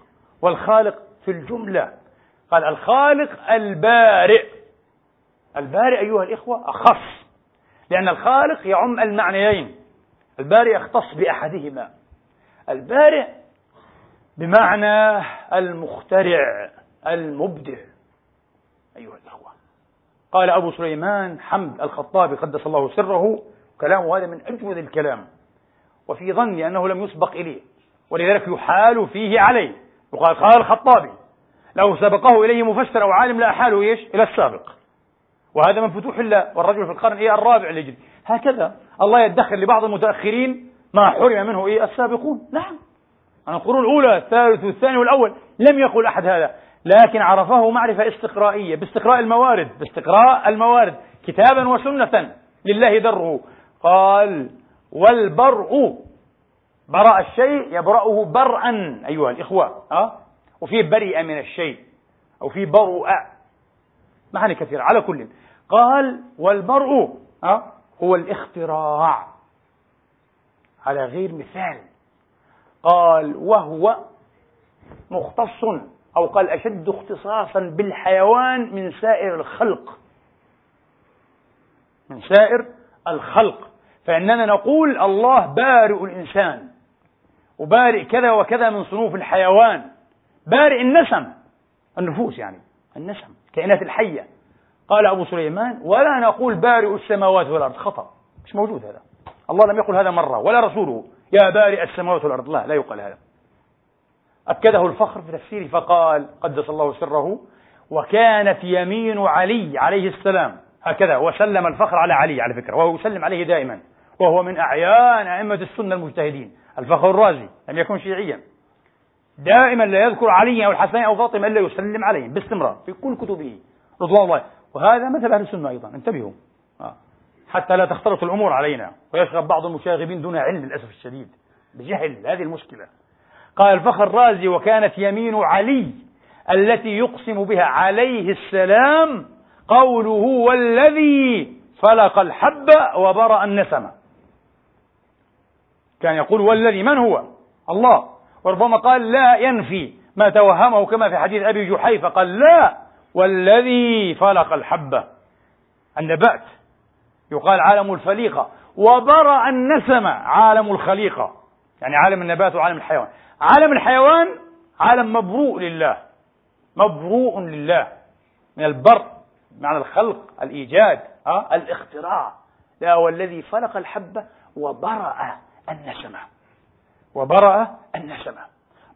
والخالق في الجملة. قال الخالق البارئ. البارئ أيها الإخوة أخص لأن الخالق يعم المعنيين. البارئ يختص بأحدهما. البارئ بمعنى المخترع. المبدع. أيها الأخوة. قال أبو سليمان حمد الخطابي قدس الله سره. كلامه هذا من أجود الكلام. وفي ظني أنه لم يسبق إليه. ولذلك يحال فيه عليه. يقال قال الخطابي لو سبقه إليه مفسر أو عالم لأحاله إيش؟ إلى السابق. وهذا من فتوح الله والرجل في القرن إيه؟ الرابع الهجري هكذا الله يدخر لبعض المتأخرين ما حرم منه إيه؟ السابقون. نعم. عن القرون الأولى الثالث والثاني والأول. لم يقل أحد هذا. لكن عرفه معرفة استقرائية باستقراء الموارد باستقراء الموارد كتابا وسنة لله دره قال والبرء برأ الشيء يبرأه برأ أيها الإخوة أه؟ وفي برئ من الشيء أو في برؤ. معاني كثيرة على كل. قال والبرء أه؟ هو الاختراع. على غير مثال. قال وهو مختص. أو قال أشد اختصاصا بالحيوان من سائر الخلق. من سائر الخلق. فإننا نقول الله بارئ الإنسان وبارئ كذا وكذا من صنوف الحيوان بارئ النسم النفوس يعني النسم الكائنات الحية. قال أبو سليمان ولا نقول بارئ السماوات والأرض. خطأ مش موجود هذا. الله لم يقل هذا مرة ولا رسوله. يا بارئ السماوات والأرض. لا لا يقال هذا. أكده الفخر في تفسيره فقال قدس الله سره وكانت يمين علي عليه السلام. هكذا وسلم الفخر على علي على فكرة وهو يسلم عليه دائما وهو من أعيان أئمة السنة المجتهدين. الفخر الرازي لم يكن شيعيا. دائما لا يذكر علي أو الحسن أو فاطمة إلا يسلم عليهم باستمرار في كل كتبه. رضوان الله. وهذا مذهب أهل السنة أيضا. انتبهوا. آه. حتى لا تختلط الأمور علينا. ويشغب بعض المشاغبين دون علم للأسف الشديد. بجهل هذه المشكلة. قال الفخر الرازي وكانت يمين علي التي يقسم بها عليه السلام قوله والذي فلق الحب وبرأ النسمة. كان يقول والذي من هو؟ الله. وربما قال لا ينفي ما توهمه كما في حديث أبي جحيفة. قال لا. والذي فلق الحبة النبات. يقال عالم الفليقة. وبرأ النسمة. عالم الخليقة. يعني عالم النبات وعالم الحيوان. عالم الحيوان عالم مبروء لله. مبروء لله. من البر معنى الخلق الإيجاد؟ الاختراع. لا والذي فلق الحبة وبرأ النسمة وبرأ النسمة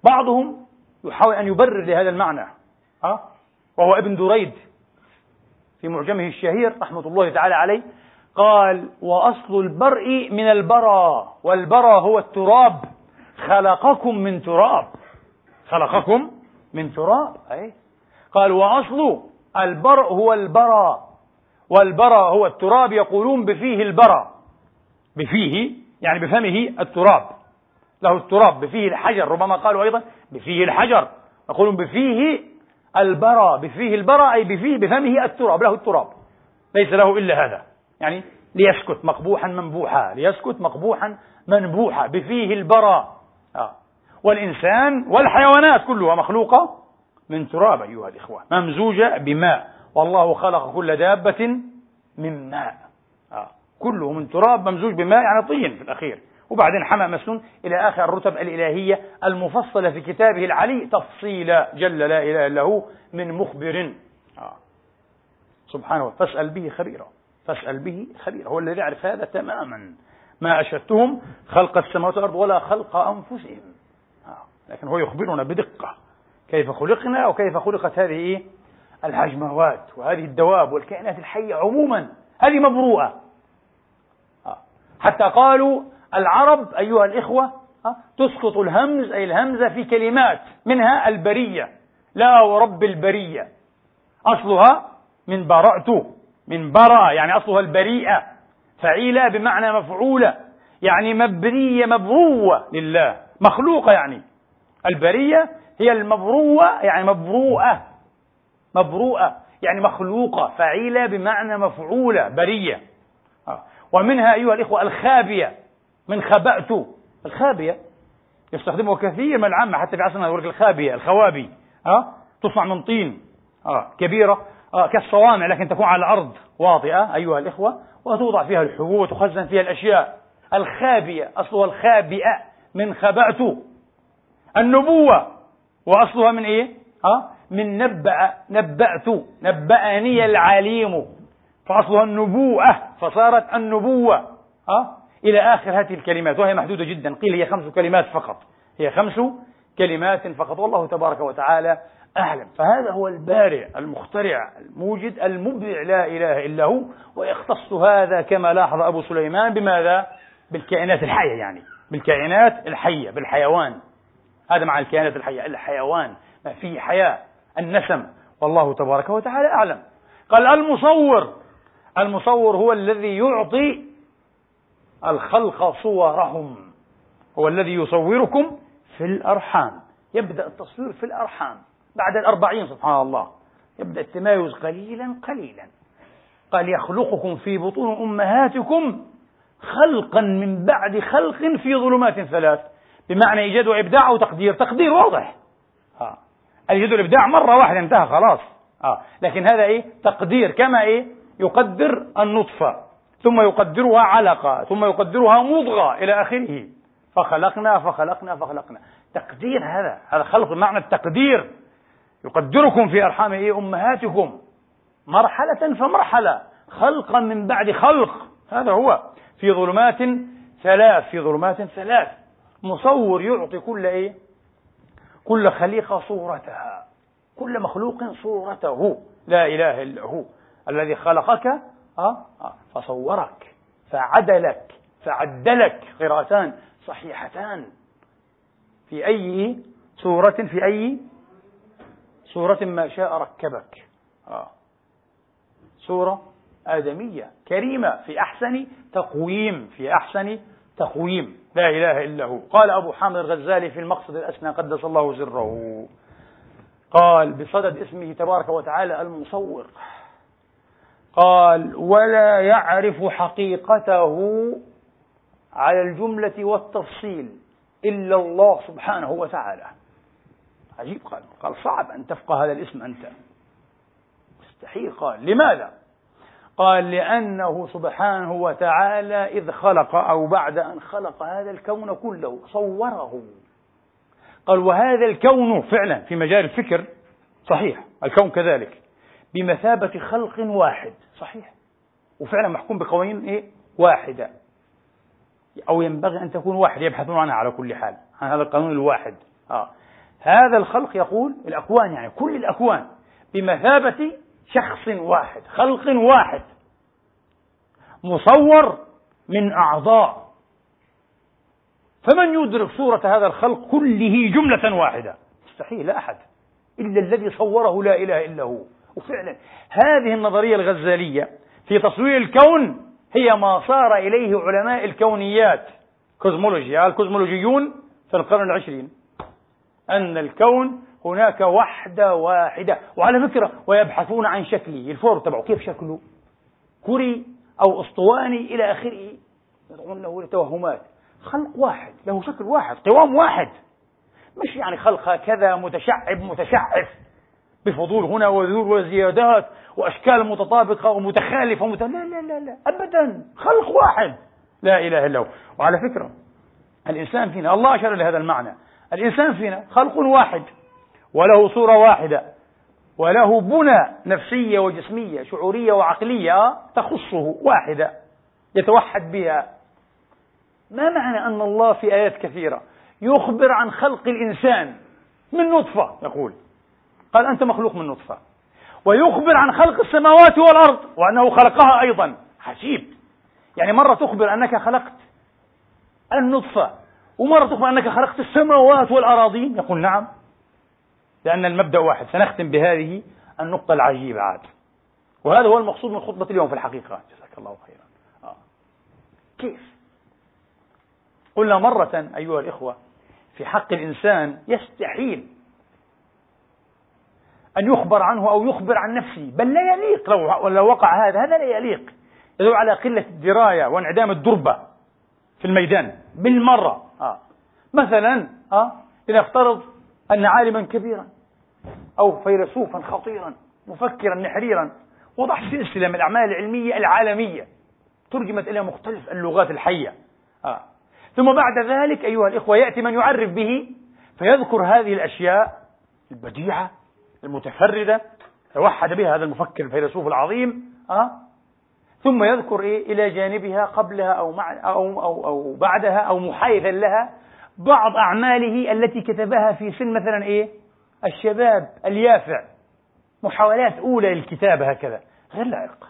بعضهم يحاول أن يبرر لهذا المعنى؟ وهو ابن دريد في معجمه الشهير رحمة الله تعالى عليه. قال وأصل البرء من البرى والبرى هو التراب. خلقكم من تراب. خلقكم من تراب. أي؟ قال وأصل البرء هو البرى والبرى هو التراب يقولون بفيه البرى. بفيه يعني بفمه التراب. له التراب بفيه الحجر ربما قالوا أيضا بفيه الحجر. يقولون بفيه البرى بفيه البرى أي بفيه بفمه التراب له التراب. ليس له إلا هذا. يعني ليسكت مقبوحا منبوحا ليسكت مقبوحا منبوحا بفيه البرى. آه. والإنسان والحيوانات كلها مخلوقة من تراب أيها الإخوة ممزوجة بماء والله خلق كل دابة من ماء آه. كله من تراب ممزوج بماء يعني طين في الأخير وبعدين حمى مسنون إلى آخر الرتب الإلهية المفصلة في كتابه العلي تفصيلا جل لا إله إلا هو من مخبر آه. سبحانه فاسأل به خبيرا فاسأل به خبيرا هو الذي يعرف هذا تماما ما أشهدتهم خلق السماوات والأرض ولا خلق أنفسهم. آه. لكن هو يخبرنا بدقة. كيف خلقنا وكيف خلقت هذه الحجموات وهذه الدواب والكائنات الحية عموما. هذه مبروءة. آه. حتى قالوا العرب أيها الإخوة آه، تسقط الهمز أي الهمزة في كلمات منها البرية. لا ورب البرية. أصلها من برأت من برأ يعني أصلها البريئة. فعيلة بمعنى مفعولة يعني مبرية مبروة لله مخلوقة يعني. البرية هي المبروة يعني مبروءة مبروءة يعني مخلوقة فعيلة بمعنى مفعولة برية. آه. ومنها أيها الإخوة الخابية من خبأت. الخابية يستخدمه كثير من العامة حتى في عصرنا يقول الخابية الخوابي. ها أه؟ تصنع من طين. آه. كبيرة. آه كالصوامع لكن تكون على الأرض واطئة أيها الإخوة وتوضع فيها الحبوب وتخزن فيها الأشياء الخابية أصلها الخابئة من خبأت. النبوة وأصلها من إيه؟ آه من نبأ نبأت نبأني العليم. فأصلها النبوءة فصارت النبوة. آه إلى آخر هذه الكلمات وهي محدودة جدا قيل هي خمس كلمات فقط. هي خمس كلمات فقط. والله تبارك وتعالى أعلم فهذا هو البارع المخترع الموجد المبدع لا إله إلا هو ويختص هذا كما لاحظ أبو سليمان بماذا؟ بالكائنات الحية يعني بالكائنات الحية بالحيوان. هذا مع الكائنات الحية الحيوان ما فيه حياة النسم. والله تبارك وتعالى أعلم. قال المصور المصور هو الذي يعطي الخلق صورهم هو الذي يصوركم في الأرحام. يبدأ التصوير في الأرحام. بعد الأربعين سبحان الله. يبدأ التمايز قليلا قليلا. قال يخلقكم في بطون أمهاتكم خلقا من بعد خلق في ظلمات ثلاث. بمعنى إيجاد وإبداع أو تقدير. واضح. آه. الإيجاد والإبداع مرة واحدة انتهى خلاص. آه. لكن هذا إيه؟ تقدير كما إيه؟ يقدر النطفة. ثم يقدرها علقة ثم يقدرها مضغة إلى آخره. فخلقنا فخلقنا فخلقنا. تقدير هذا هذا خلق معنى التقدير. يقدركم في أرحام إيه أمهاتكم. مرحلة فمرحلة. خلقا من بعد خلق. هذا هو. في ظلمات ثلاث في ظلمات ثلاث. مصور يعطي كل إيه؟ كل خليقة صورتها. كل مخلوق صورته. لا إله إلا هو. الذي خلقك أه؟ أه فصورك فعدلك فعدلك. قراءتان صحيحتان. في أي سورة في أي سورة ما شاء ركبك. آه. سورة آدمية. كريمة. في أحسن تقويم. في أحسن تقويم. لا إله إلا هو. قال أبو حامد الغزالي في المقصد الأسنى قدس الله سره. قال بصدد اسمه تبارك وتعالى المصور. قال ولا يعرف حقيقته على الجملة والتفصيل إلا الله سبحانه وتعالى. عجيب قال قال صعب أن تفقه هذا الاسم أنت. مستحيل قال. لماذا؟ قال لأنه سبحانه وتعالى إذ خلق أو بعد أن خلق هذا الكون كله صوره. قال وهذا الكون فعلا في مجال الفكر صحيح الكون كذلك بمثابة خلق واحد صحيح. وفعلا محكوم بقوانين إيه؟ واحدة. أو ينبغي أن تكون واحدة يبحثون عنها على كل حال عن هذا القانون الواحد. آه. هذا الخلق يقول الأكوان يعني كل الأكوان بمثابة شخص واحد خلق واحد مصور من أعضاء. فمن يدرك صورة هذا الخلق كله جملة واحدة؟ مستحيل لا أحد إلا الذي صوره لا إله إلا هو. وفعلا هذه النظرية الغزالية في تصوير الكون هي ما صار إليه علماء الكونيات كوزمولوجيا الكوزمولوجيون في القرن العشرين. أن الكون هناك وحدة واحدة وعلى فكرة ويبحثون عن شكله ال form تبعه كيف شكله؟ كري أو أسطواني إلى آخره يدعون له لتوهمات خلق واحد له شكل واحد قوام واحد. مش يعني خلق هكذا متشعب متشعف بفضول هنا وذور وزيادات وأشكال متطابقة ومتخالفة ومت... لا لا لا لا أبدا. خلق واحد. لا إله إلا هو. وعلى فكرة الإنسان فينا الله أشار لهذا المعنى. الإنسان فينا خلق واحد وله صورة واحدة وله بنى نفسية وجسمية شعورية وعقلية تخصه واحدة يتوحد بها. ما معنى أن الله في آيات كثيرة يخبر عن خلق الإنسان من نطفة؟ يقول. قال أنت مخلوق من نطفة. ويخبر عن خلق السماوات والأرض وأنه خلقها أيضا. عجيب. يعني مرة تخبر أنك خلقت النطفة. ومرة تخبر أنك خلقت السماوات والأراضين؟ يقول نعم. لأن المبدأ واحد سنختم بهذه النقطة العجيبة عاد. وهذا هو المقصود من خطبة اليوم في الحقيقة. جزاك الله خيرا. آه. كيف؟ قلنا مرة أيها الإخوة في حق الإنسان يستحيل أن يخبر عنه أو يخبر عن نفسه بل لا يليق. لو, لو وقع هذا هذا لا يليق. يدل على قلة الدراية وانعدام الدربة في الميدان بالمرة. مثلا آه لنفترض أن عالما كبيرا أو فيلسوفا خطيرا مفكرا نحريرا وضع سلسلة من الأعمال العلمية العالمية ترجمت إلى مختلف اللغات الحية آه. ثم بعد ذلك أيها الإخوة يأتي من يعرف به فيذكر هذه الأشياء البديعة المتفردة توحد بها هذا المفكر الفيلسوف العظيم أه؟ ثم يذكر إيه إلى جانبها قبلها أو, مع أو, أو, أو بعدها أو محايدا لها بعض أعماله التي كتبها في سن مثلا إيه؟ الشباب اليافع. محاولات أولى للكتابة هكذا. غير لائقة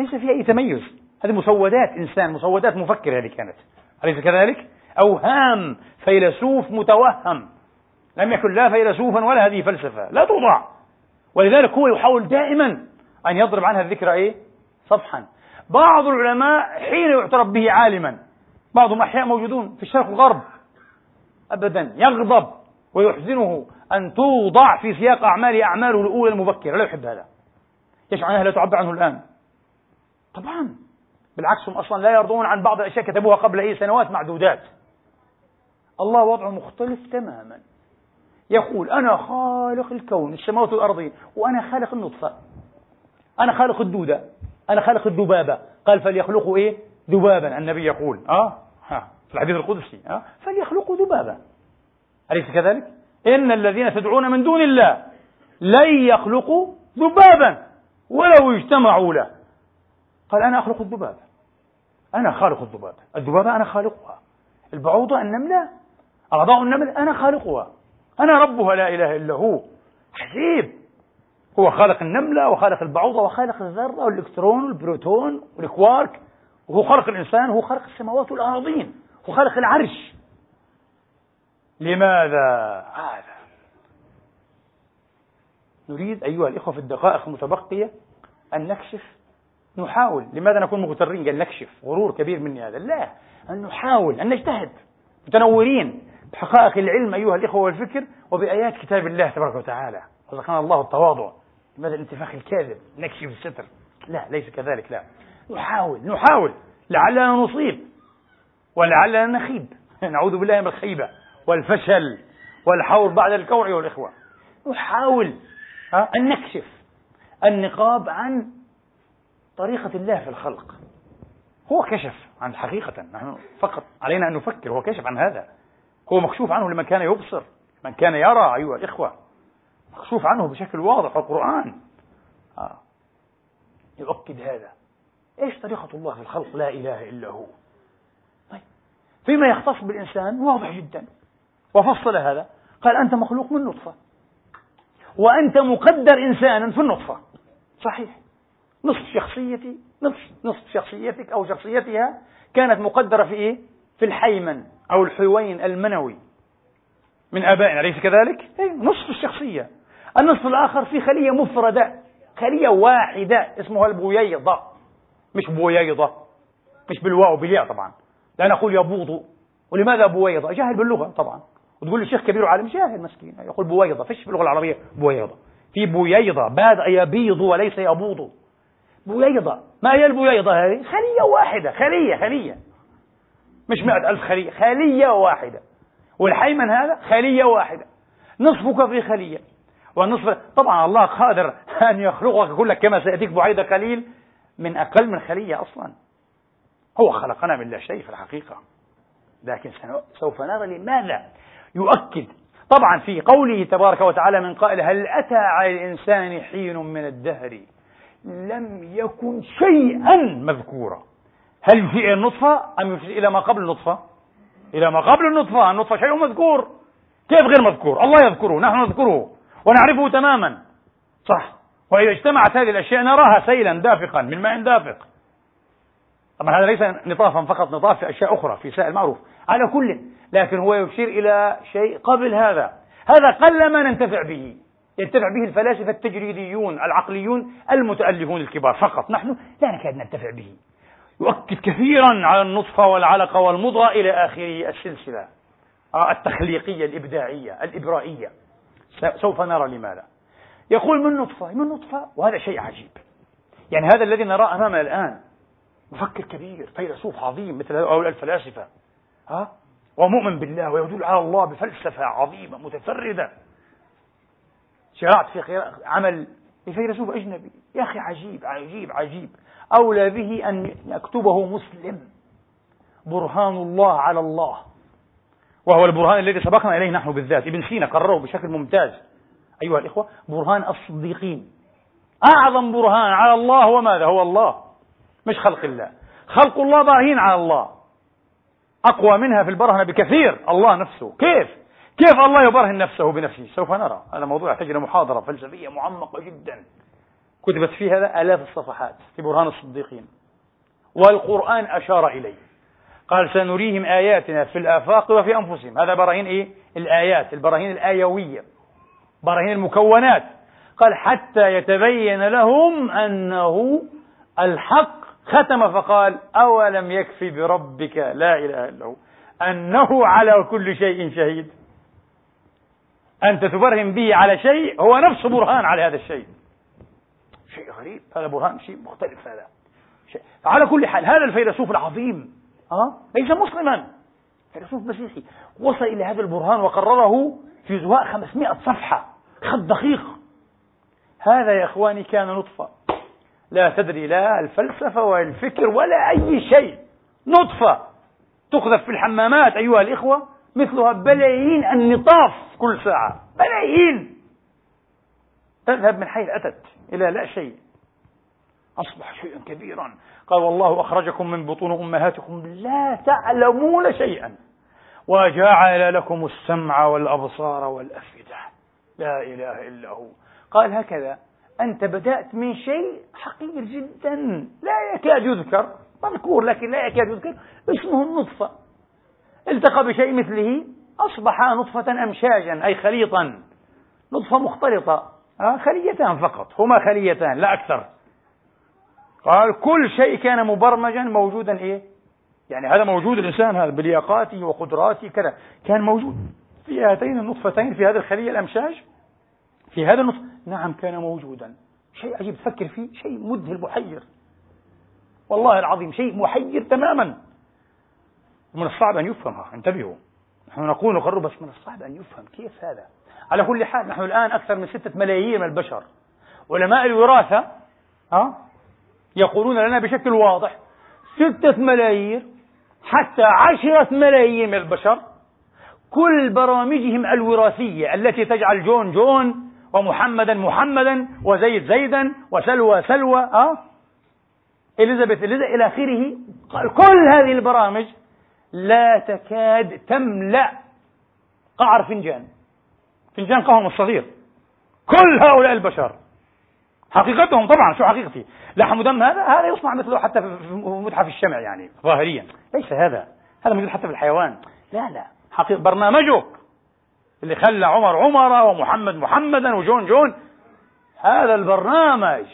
ليس فيها أي تميز. هذه مسودات إنسان مسودات مفكر هذه كانت. أليس كذلك؟ أوهام فيلسوف متوهم. لم يكن لا فيلسوفا ولا هذه فلسفة. لا توضع ولذلك هو يحاول دائما أن يضرب عنها الذكرى إيه؟ صفحا. بعض العلماء حين يعترف به عالما بعضهم أحياء موجودون في الشرق والغرب أبدا. يغضب ويحزنه أن توضع في سياق أعماله أعماله الأولى المبكرة. لا يحب هذا. يشعر أنها لا تعبر عنه الآن. طبعا. بالعكس هم أصلا لا يرضون عن بعض الأشياء كتبوها قبل أي سنوات معدودات. الله وضعه مختلف تماما. يقول أنا خالق الكون السماوات والأرضين وأنا خالق النطفة. أنا خالق الدودة. أنا خالق الذبابة. قال فليخلقوا إيه؟ ذبابا. النبي يقول. آه. في الحديث القدسي فليخلقوا ذبابا. أليس كذلك؟ إن الذين تدعون من دون الله لن يخلقوا ذبابا ولو اجتمعوا له. قال أنا أخلق الذبابة. أنا خالق الذبابة. الذبابة أنا خالقها. البعوضة النملة. أعضاء النمل أنا خالقها. أنا ربها لا إله إلا هو. عجيب. هو خالق النملة وخالق البعوضة وخالق الذرة والإلكترون والبروتون والكوارك. وهو خلق الإنسان وهو خلق السماوات والأراضين هو خلق العرش. لماذا؟ هذا. نريد أيها الإخوة في الدقائق المتبقية أن نكشف نحاول لماذا نكون مغترين؟ قال نكشف. غرور كبير مني هذا. لا أن نحاول أن نجتهد متنورين بحقائق العلم أيها الإخوة والفكر وبآيات كتاب الله تبارك وتعالى. رزقنا الله التواضع. لماذا الانتفاخ الكاذب؟ نكشف الستر. لا ليس كذلك لا. نحاول نحاول لعلنا نصيب. ولعلنا نخيب نعوذ بالله من الخيبة والفشل والحور بعد الكوع أيها الإخوة نحاول أن نكشف النقاب عن طريقة الله في الخلق. هو كشف عن حقيقة نحن فقط علينا أن نفكر هو كشف عن هذا. هو مكشوف عنه لمن كان يبصر من كان يرى أيها الإخوة. مكشوف عنه بشكل واضح القرآن. آه. يؤكد هذا. إيش طريقة الله في الخلق؟ لا إله إلا هو. فيما يختص بالإنسان واضح جدا. وفصل هذا. قال أنت مخلوق من نطفة. وأنت مقدر إنسانا في النطفة. صحيح. نصف شخصيتي نصف نصف شخصيتك أو شخصيتها كانت مقدرة في إيه؟ في الحيمن أو الحيوين المنوي. من آبائنا أليس كذلك؟ أي نصف الشخصية. النصف الآخر في خلية مفردة خلية واحدة اسمها البويضة مش بويضة مش بالواو بالياء طبعا. لا نقول يبوض ولماذا بويضة؟ جاهل باللغة طبعا. وتقول لي شيخ كبير وعالم جاهل مسكين. يقول بويضة فيش في اللغة العربية؟ بويضة. في بويضة باد يبيض وليس يبوض بويضة ما هي البويضة هذه؟ خلية واحدة. خلية خلية. مش مئة ألف خلية. خلية واحدة. والحيمن هذا خلية واحدة. نصفك في خلية. والنصف طبعا الله قادر أن يخلقك يقول لك كما سيأتيك بعيدة قليل من أقل من خلية أصلا. هو خلقنا من لا شيء في الحقيقة. لكن سوف نرى لماذا يؤكد. طبعا في قوله تبارك وتعالى من قائل هل أتى على الإنسان حين من الدهر؟ لم يكن شيئا مذكورا. هل يشير إلى النطفة أم يشير إلى ما قبل النطفة؟ إلى ما قبل النطفة. النطفة شيء مذكور. كيف غير مذكور؟ الله يذكره نحن نذكره ونعرفه تماما. صح. وإذا اجتمعت هذه الأشياء نراها سيلا دافقا من ماء دافق. طبعا هذا ليس نطافا فقط نطاف في أشياء أخرى في سائل معروف على كل لكن هو يشير إلى شيء قبل هذا. هذا قل ما ننتفع به ينتفع به الفلاسفة التجريديون العقليون المتألفون الكبار فقط. نحن لا نكاد ننتفع به. يؤكد كثيرا على النطفة والعلقة والمضغة إلى آخره السلسلة. آه، التخليقية الإبداعية الإبرائية. سوف نرى لماذا. يقول من نطفة؟ من نطفة وهذا شيء عجيب. يعني هذا الذي نراه أمامنا الآن. مفكر كبير فيلسوف عظيم مثل هؤلاء الفلاسفة. ها؟ ومؤمن بالله ويدل على الله بفلسفة عظيمة متفردة. شرعت في عمل لفيلسوف أجنبي. يا أخي عجيب عجيب عجيب. أولى به أن يكتبه مسلم. برهان الله على الله. وهو البرهان الذي سبقنا إليه نحن بالذات. ابن سينا قرره بشكل ممتاز. أيها الإخوة برهان الصديقين. أعظم برهان على الله وماذا هو الله. مش خلق الله. خلق الله براهين على الله. أقوى منها في البرهنة بكثير. الله نفسه. كيف؟ كيف الله يبرهن نفسه بنفسه؟ سوف نرى. هذا موضوع يحتاج إلى محاضرة فلسفية معمقة جدا. كتبت في هذا آلاف الصفحات في برهان الصديقين. والقرآن أشار إليه. قال سنريهم آياتنا في الآفاق وفي أنفسهم. هذا براهين إيه؟ الآيات. البراهين الآيوية. براهين المكونات. قال حتى يتبين لهم أنه الحق ختم فقال أولم يكفي بربك لا إله إلا هو أنه على كل شيء شهيد. أنت تبرهن به على شيء هو نفسه برهان على هذا الشيء. شيء غريب. هذا برهان شيء مختلف هذا. شيء. على كل حال هذا الفيلسوف العظيم أه؟ ليس مسلما. فيلسوف مسيحي. وصل إلى هذا البرهان وقرره في زهاء 500 صفحة. خط دقيق. هذا يا إخواني كان نطفة لا تدري لا الفلسفة ولا الفكر ولا أي شيء. نطفة تقذف في الحمامات أيها الإخوة مثلها بلايين النطاف كل ساعة. بلايين. تذهب من حيث أتت إلى لا شيء. أصبح شيئا كبيرا. قال والله أخرجكم من بطون أمهاتكم لا تعلمون شيئا. وجعل لكم السمع والأبصار والأفئدة. لا إله إلا هو. قال هكذا. أنت بدأت من شيء حقير جدا. لا يكاد يذكر مذكور لكن لا يكاد يذكر اسمه النطفة. التقى بشيء مثله أصبح نطفة أمشاجا أي خليطا. نطفة مختلطة آه خليتان فقط هما خليتان لا أكثر. قال كل شيء كان مبرمجا موجودا إيه؟ يعني هذا موجود الإنسان هذا بلياقاته وقدراته كذا. كان موجود في هاتين النطفتين في هذه الخلية الأمشاج في هذا النطق نعم كان موجودا. شيء عجيب تفكر فيه شيء مذهل محير. والله العظيم شيء محير تماما. من الصعب أن يفهم انتبهوا. نحن نقول نقرر بس من الصعب أن يفهم. كيف هذا؟ على كل حال نحن الآن أكثر من ستة ملايين من البشر. علماء الوراثة أه؟ يقولون لنا بشكل واضح ستة ملايين حتى عشرة ملايين من البشر كل برامجهم الوراثية التي تجعل جون جون ومحمدا محمدا وزيد زيدا وسلوى سلوى أه؟ إليزابيث إليزابيث إلى آخره. كل هذه البرامج لا تكاد تملأ قعر فنجان. فنجان قهوة الصغير. كل هؤلاء البشر. حقيقتهم طبعا شو حقيقتي؟ لحم ودم هذا هذا يصنع مثله حتى في متحف الشمع يعني ظاهريا. ليس هذا. هذا موجود حتى في الحيوان. لا لا. حقيقة برنامجك اللي خلى عمر عمر ومحمد محمدا وجون جون. هذا البرنامج.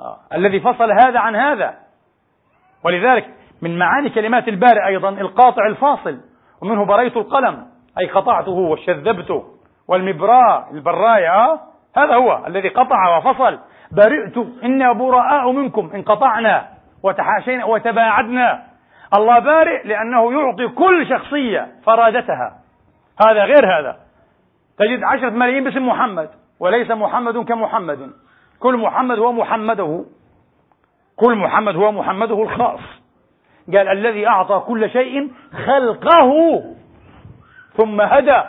آه. الذي فصل هذا عن هذا. ولذلك من معاني كلمات البارئ أيضا القاطع الفاصل ومنه بريت القلم أي قطعته وشذبته والمبراء البراية آه؟ هذا هو الذي قطع وفصل. برئت إنا براء منكم انقطعنا وتحاشينا وتباعدنا. الله بارئ لأنه يعطي كل شخصية فرادتها. هذا غير هذا. تجد عشرة ملايين باسم محمد وليس محمد كمحمد. كل محمد هو محمده. كل محمد هو محمده الخاص. قال الذي أعطى كل شيء خلقه. ثم هدى.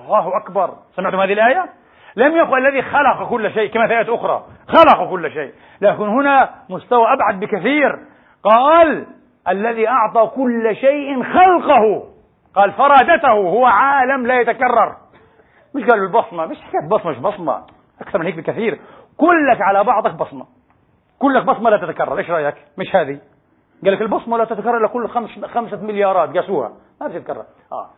الله أكبر. سمعتم هذه الآية؟ لم يقل الذي خلق كل شيء كما في آيات أخرى. خلق كل شيء. لكن هنا مستوى أبعد بكثير. قال الذي أعطى كل شيء خلقه. قال فرادته هو عالم لا يتكرر. مش قال البصمة مش حكاية بصمة مش بصمة. أكثر من هيك بكثير. كلك على بعضك بصمة. كلك بصمة لا تتكرر. إيش رأيك؟ مش هذه. قال لك البصمة لا تتكرر إلا كل خمس خمسة مليارات. قاسوها. ما بتتكرر. آه.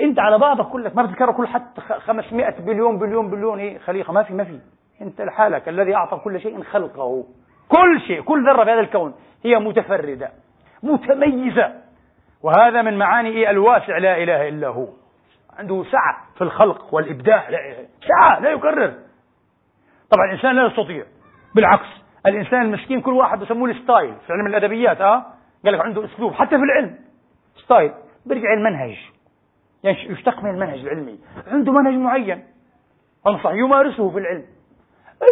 أنت على بعضك كلك ما بتتكرر كل حتى 500 بليون بليون بليون. إيه خليقة. ما في ما في. أنت لحالك الذي أعطى كل شيء خلقه. كل شيء. كل ذرة في هذا الكون هي متفردة متميزة. وهذا من معاني إيه الواسع لا إله إلا هو. عنده سعة في الخلق والإبداع. لا سعة لا يكرر. طبعا الإنسان لا يستطيع. بالعكس الإنسان المسكين كل واحد بسموه ال style. في علم الأدبيات آه قال لك عنده أسلوب. حتى في العلم. style. بيرجع المنهج. يعني يشتق من المنهج العلمي. عنده منهج معين. أنصح يمارسه في العلم.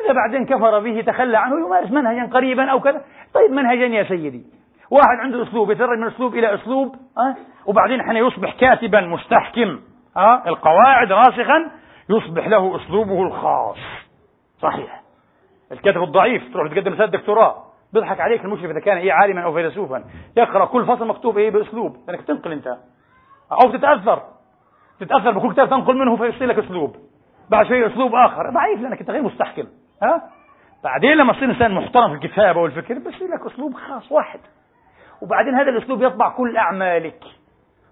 إذا بعدين كفر به تخلى عنه يمارس منهجا قريبا أو كذا. طيب منهجا يا سيدي. واحد عنده أسلوب يتدرج من أسلوب إلى أسلوب أه؟ وبعدين حين يصبح كاتبا مستحكم أه؟ القواعد راسخا يصبح له أسلوبه الخاص. صحيح. الكاتب الضعيف تروح تقدم رسالة دكتوراه بيضحك عليك المشرف إذا كان إيه عالما أو فيلسوفا. يقرأ كل فصل مكتوب إيه بأسلوب لأنك تنقل أنت. أو تتأثر. تتأثر بكل كتاب تنقل منه فيصير لك أسلوب. بعد شوية أسلوب آخر. ضعيف لأنك أنت غير مستحكم ها؟ بعدين لما تصير إنسان محترم في الكتابة والفكر بصير لك أسلوب خاص واحد. وبعدين هذا الأسلوب يطبع كل أعمالك.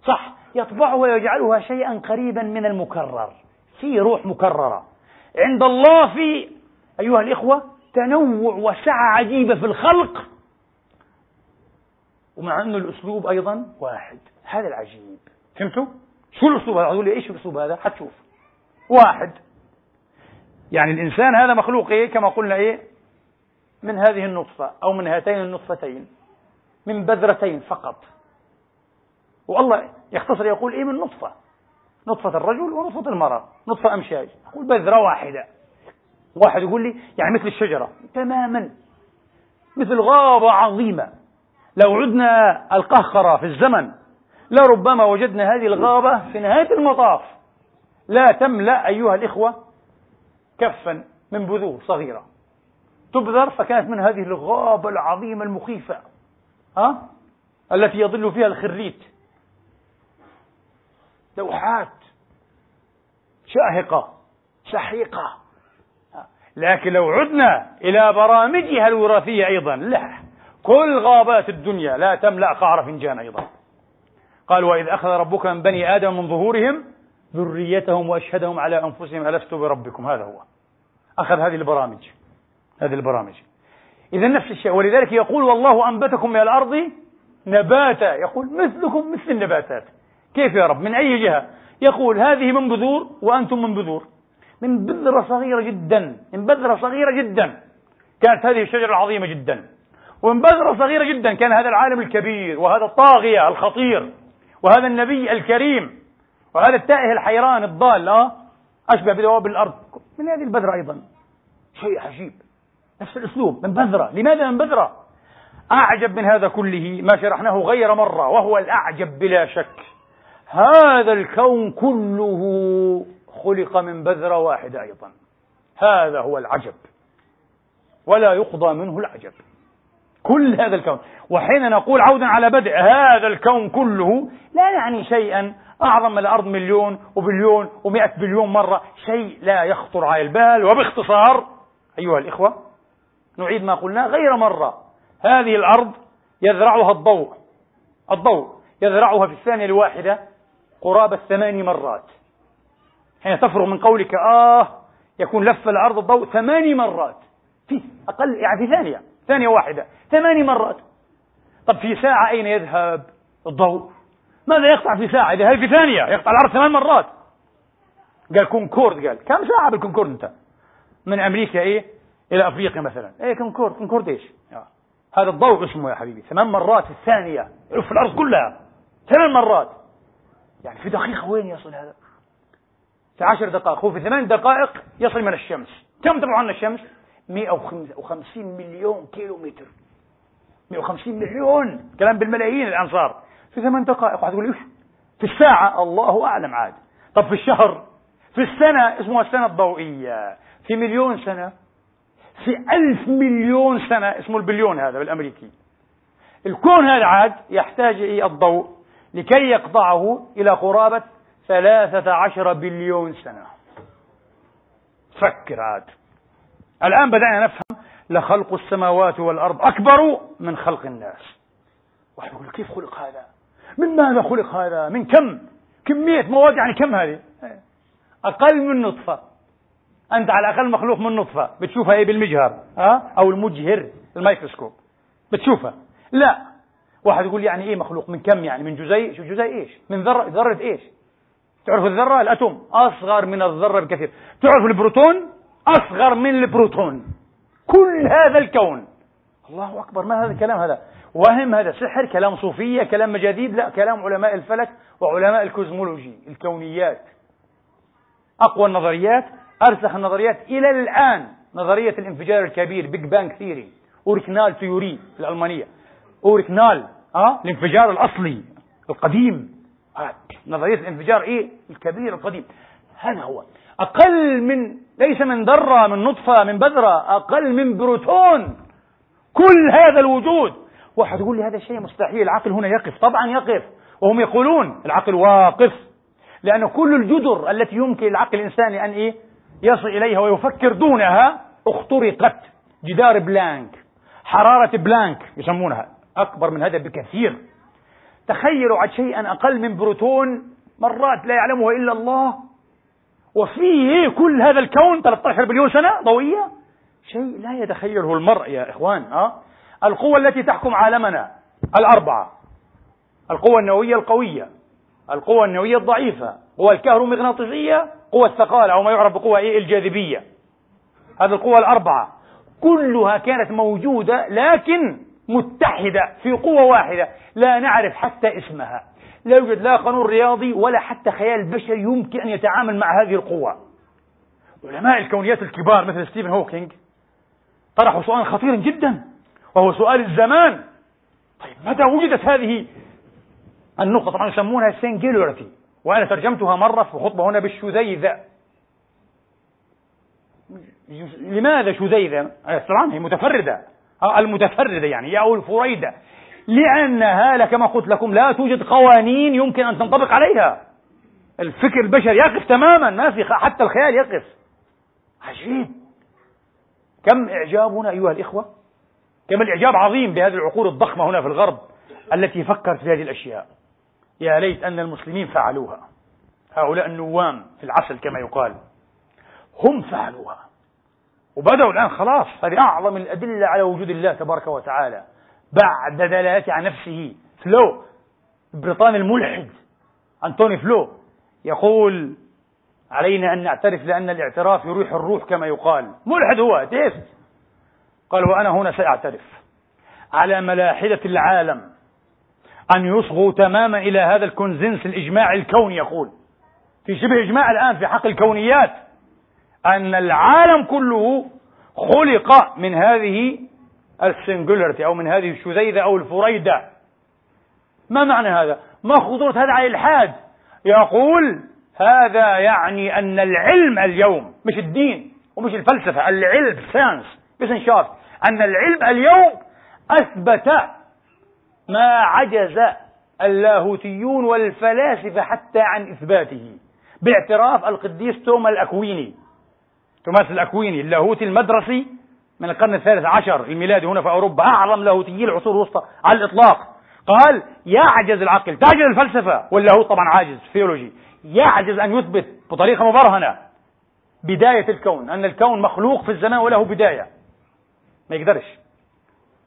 صح؟ يطبعه ويجعلها شيئا قريبا من المكرر. في روح مكررة. عند الله في أيها الإخوة تنوع وسعة عجيبة في الخلق. ومع انه الأسلوب أيضا واحد. هذا العجيب. فهمتوا؟ شو الأسلوب هذا؟ يقول لي إيش الأسلوب هذا؟ حتشوف. واحد. يعني الإنسان هذا مخلوق إيه؟ كما قلنا إيه؟ من هذه النطفة أو من هاتين النطفتين. من بذرتين فقط. والله يختصر يقول إيه؟ من نطفة. نطفة الرجل ونطفة المرأة. نطفة أمشاج. يقول بذرة واحدة. واحد يقول لي يعني مثل الشجرة. تماما. مثل غابة عظيمة. لو عدنا القهقرة في الزمن لربما وجدنا هذه الغابة في نهاية المطاف. لا تملأ أيها الإخوة كفا من بذور صغيرة. تبذر فكانت من هذه الغابة العظيمة المخيفة. ها؟ التي يظل فيها الخريت. لوحات. شاهقة. سحيقة لكن لو عدنا إلى برامجها الوراثية أيضا لا. كل غابات الدنيا لا تملأ قعر فنجان أيضا. قال وإذ أخذ ربك من بني آدم من ظهورهم ذريتهم وأشهدهم على أنفسهم ألست بربكم؟ هذا هو. أخذ هذه البرامج. هذه البرامج. إذا نفس الشيء. ولذلك يقول والله أنبتكم من الأرض نباتا. يقول مثلكم مثل النباتات. كيف يا رب؟ من أي جهة؟ يقول هذه من بذور وأنتم من بذور. من بذرة صغيرة جدا. من بذرة صغيرة جدا. كانت هذه الشجرة العظيمة جدا. ومن بذرة صغيرة جدا كان هذا العالم الكبير وهذا الطاغية الخطير وهذا النبي الكريم وهذا التائه الحيران الضال أه؟ أشبه بدواب الأرض. من هذه البذرة أيضا. شيء عجيب. نفس الأسلوب من بذرة. لماذا من بذرة؟ أعجب من هذا كله ما شرحناه غير مرة وهو الأعجب بلا شك. هذا الكون كله خلق من بذرة واحدة أيضا. هذا هو العجب. ولا يقضى منه العجب. كل هذا الكون. وحين نقول عودا على بدء هذا الكون كله لا يعني شيئا. أعظم من الأرض مليون وبليون ومئة بليون مرة. شيء لا يخطر على البال. وباختصار أيها الإخوة نعيد ما قلنا غير مرة. هذه الأرض يذرعها الضوء. الضوء يذرعها في الثانية الواحدة قرابة ثماني مرات. حين تفرغ من قولك آه يكون لف الأرض الضوء ثماني مرات. في أقل يعني في ثانية. ثانية واحدة. ثماني مرات. طب في ساعة أين يذهب الضوء؟ ماذا يقطع في ساعة؟ إذا في ثانية؟ يقطع الأرض ثمان مرات. قال كونكورد قال. كم ساعة بالكونكورد أنت؟ من أمريكا إيه؟ إلى أفريقيا مثلا. إيه كونكورد كونكورد إيش. هذا الضوء اسمه يا حبيبي. ثمان مرات في الثانية. يلف الأرض كلها. ثمان مرات. يعني في دقيقة وين يصل هذا؟ في عشر دقائق. هو في ثمان دقائق يصل من الشمس. كم تبعد عن الشمس 150 مليون كيلو متر 150 مليون. كلام بالملايين الآن صار في ثمان دقائق. واحد يقول إيش؟ في الساعة. الله أعلم عاد. طب في الشهر؟ في السنة. اسمها السنة الضوئية. في مليون سنة. في ألف مليون سنة اسمه البليون هذا بالأمريكي. الكون هذا عاد يحتاج إلى الضوء لكي يقطعه إلى قرابة ثلاثة عشر بليون سنة. فكر عاد. الآن بدأنا نفهم لخلق السماوات والأرض أكبر من خلق الناس. واحد يقول كيف خلق هذا؟ من ماذا خلق هذا؟ من كم؟ كمية مواد يعني كم هذه؟ أقل من نطفة. أنت على الأقل مخلوق من نطفة بتشوفها إيه بالمجهر ها؟ أو المجهر الميكروسكوب بتشوفها. لا. واحد يقول يعني إيه مخلوق؟ من كم يعني؟ من جزيء؟ شو جزيء إيش؟ من ذرة ذرة إيش؟ تعرف الذرة؟ ال atom. أصغر من الذرة بكثير. تعرف البروتون؟ أصغر من البروتون. كل هذا الكون. الله أكبر. ما هذا الكلام هذا؟ وهم هذا سحر كلام صوفية كلام مجاذيب لا كلام علماء الفلك وعلماء ال cosmology الكونيات. أقوى النظريات أرسخ النظريات إلى الآن. نظرية الانفجار الكبير Big Bang Theory Urknalltheorie الألمانية. Urknall أه؟ الانفجار الأصلي القديم. آه. نظرية الانفجار إيه؟ الكبير القديم. هذا هو. أقل من ليس من ذرة من نطفة من بذرة أقل من بروتون. كل هذا الوجود. واحد يقول لي هذا شيء مستحيل. العقل هنا يقف. طبعا يقف. وهم يقولون العقل واقف. لأن كل الجدر التي يمكن للعقل الإنساني أن إيه؟ يصل إليها ويفكر دونها. اخترقت جدار بلانك حرارة بلانك يسمونها أكبر من هذا بكثير. تخيلوا عن شيئا أقل من بروتون مرات لا يعلمه إلا الله. وفيه كل هذا الكون 13 بليون سنة ضوئية. شيء لا يتخيله المرء يا إخوان أه؟ القوة التي تحكم عالمنا الأربعة القوة النووية القوية. القوة النووية الضعيفة قوة الكهرومغناطيسية قوة الثقالة أو ما يعرف بقوة إيه الجاذبية. هذه القوى الأربعة. كلها كانت موجودة لكن متحدة في قوة واحدة لا نعرف حتى اسمها. لا يوجد لا قانون رياضي ولا حتى خيال بشري يمكن أن يتعامل مع هذه القوة. علماء الكونيات الكبار مثل ستيفن هوكينج طرحوا سؤالا خطيرا جدا وهو سؤال الزمان. طيب متى وجدت هذه النقطة طبعا يسمونها سنجلورتي وأنا ترجمتها مرة في خطبة هنا بالشذيذة. لماذا شذيذة؟ طبعا هي متفردة. المتفردة يعني أو الفريدة. لأنها كما قلت لكم لا توجد قوانين يمكن أن تنطبق عليها. الفكر البشري يقف تماما ما في حتى الخيال يقف. عجيب. كم إعجابنا أيها الإخوة؟ كم الإعجاب عظيم بهذه العقول الضخمة هنا في الغرب التي فكرت في هذه الأشياء. يا ليت أن المسلمين فعلوها. هؤلاء النوام في العسل كما يقال. هم فعلوها. وبدأوا الآن خلاص. هذه أعظم الأدلة على وجود الله تبارك وتعالى. بعد دلالته عن نفسه. فلو البريطاني الملحد أنتوني فلو يقول علينا أن نعترف لأن الاعتراف يريح الروح كما يقال. ملحد هو atheist قال وأنا هنا سأعترف على ملاحدة العالم. أن يصغوا تماما إلى هذا ال consensus الإجماع الكوني يقول في شبه إجماع الآن في حقل الكونيات أن العالم كله خلق من هذه ال singularity أو من هذه الشذيذة أو الفريدة ما معنى هذا؟ ما خطورة هذا على الإلحاد؟ يقول هذا يعني أن العلم اليوم مش الدين ومش الفلسفة العلم science بس أن العلم اليوم أثبت ما عجز اللاهوتيون والفلاسفة حتى عن إثباته باعتراف القديس توما الأكويني. توماس الأكويني اللاهوتي المدرسي من القرن الثالث عشر الميلادي هنا في أوروبا أعظم لاهوتيي العصور الوسطى على الإطلاق. قال يعجز العقل تعجز الفلسفة. واللاهوت طبعا عاجز ثيولوجي يعجز أن يثبت بطريقة مبرهنة بداية الكون أن الكون مخلوق في الزمان وله بداية. ما يقدرش.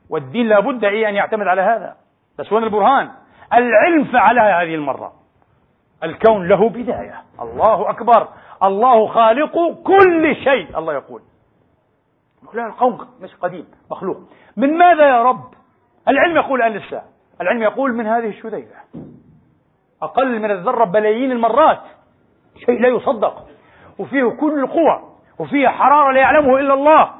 والدين لابد إيه أن يعتمد على هذا. بس وين البرهان؟ العلم فعلها هذه المرة. الكون له بداية. الله أكبر. الله خالق كل شيء الله يقول. لا القوم مش قديم مخلوق. من ماذا يا رب؟ العلم يقول الآن لسه العلم يقول من هذه الشذيذة. أقل من الذرة بلايين المرات. شيء لا يصدق. وفيه كل القوى وفيه حرارة لا يعلمه إلا الله.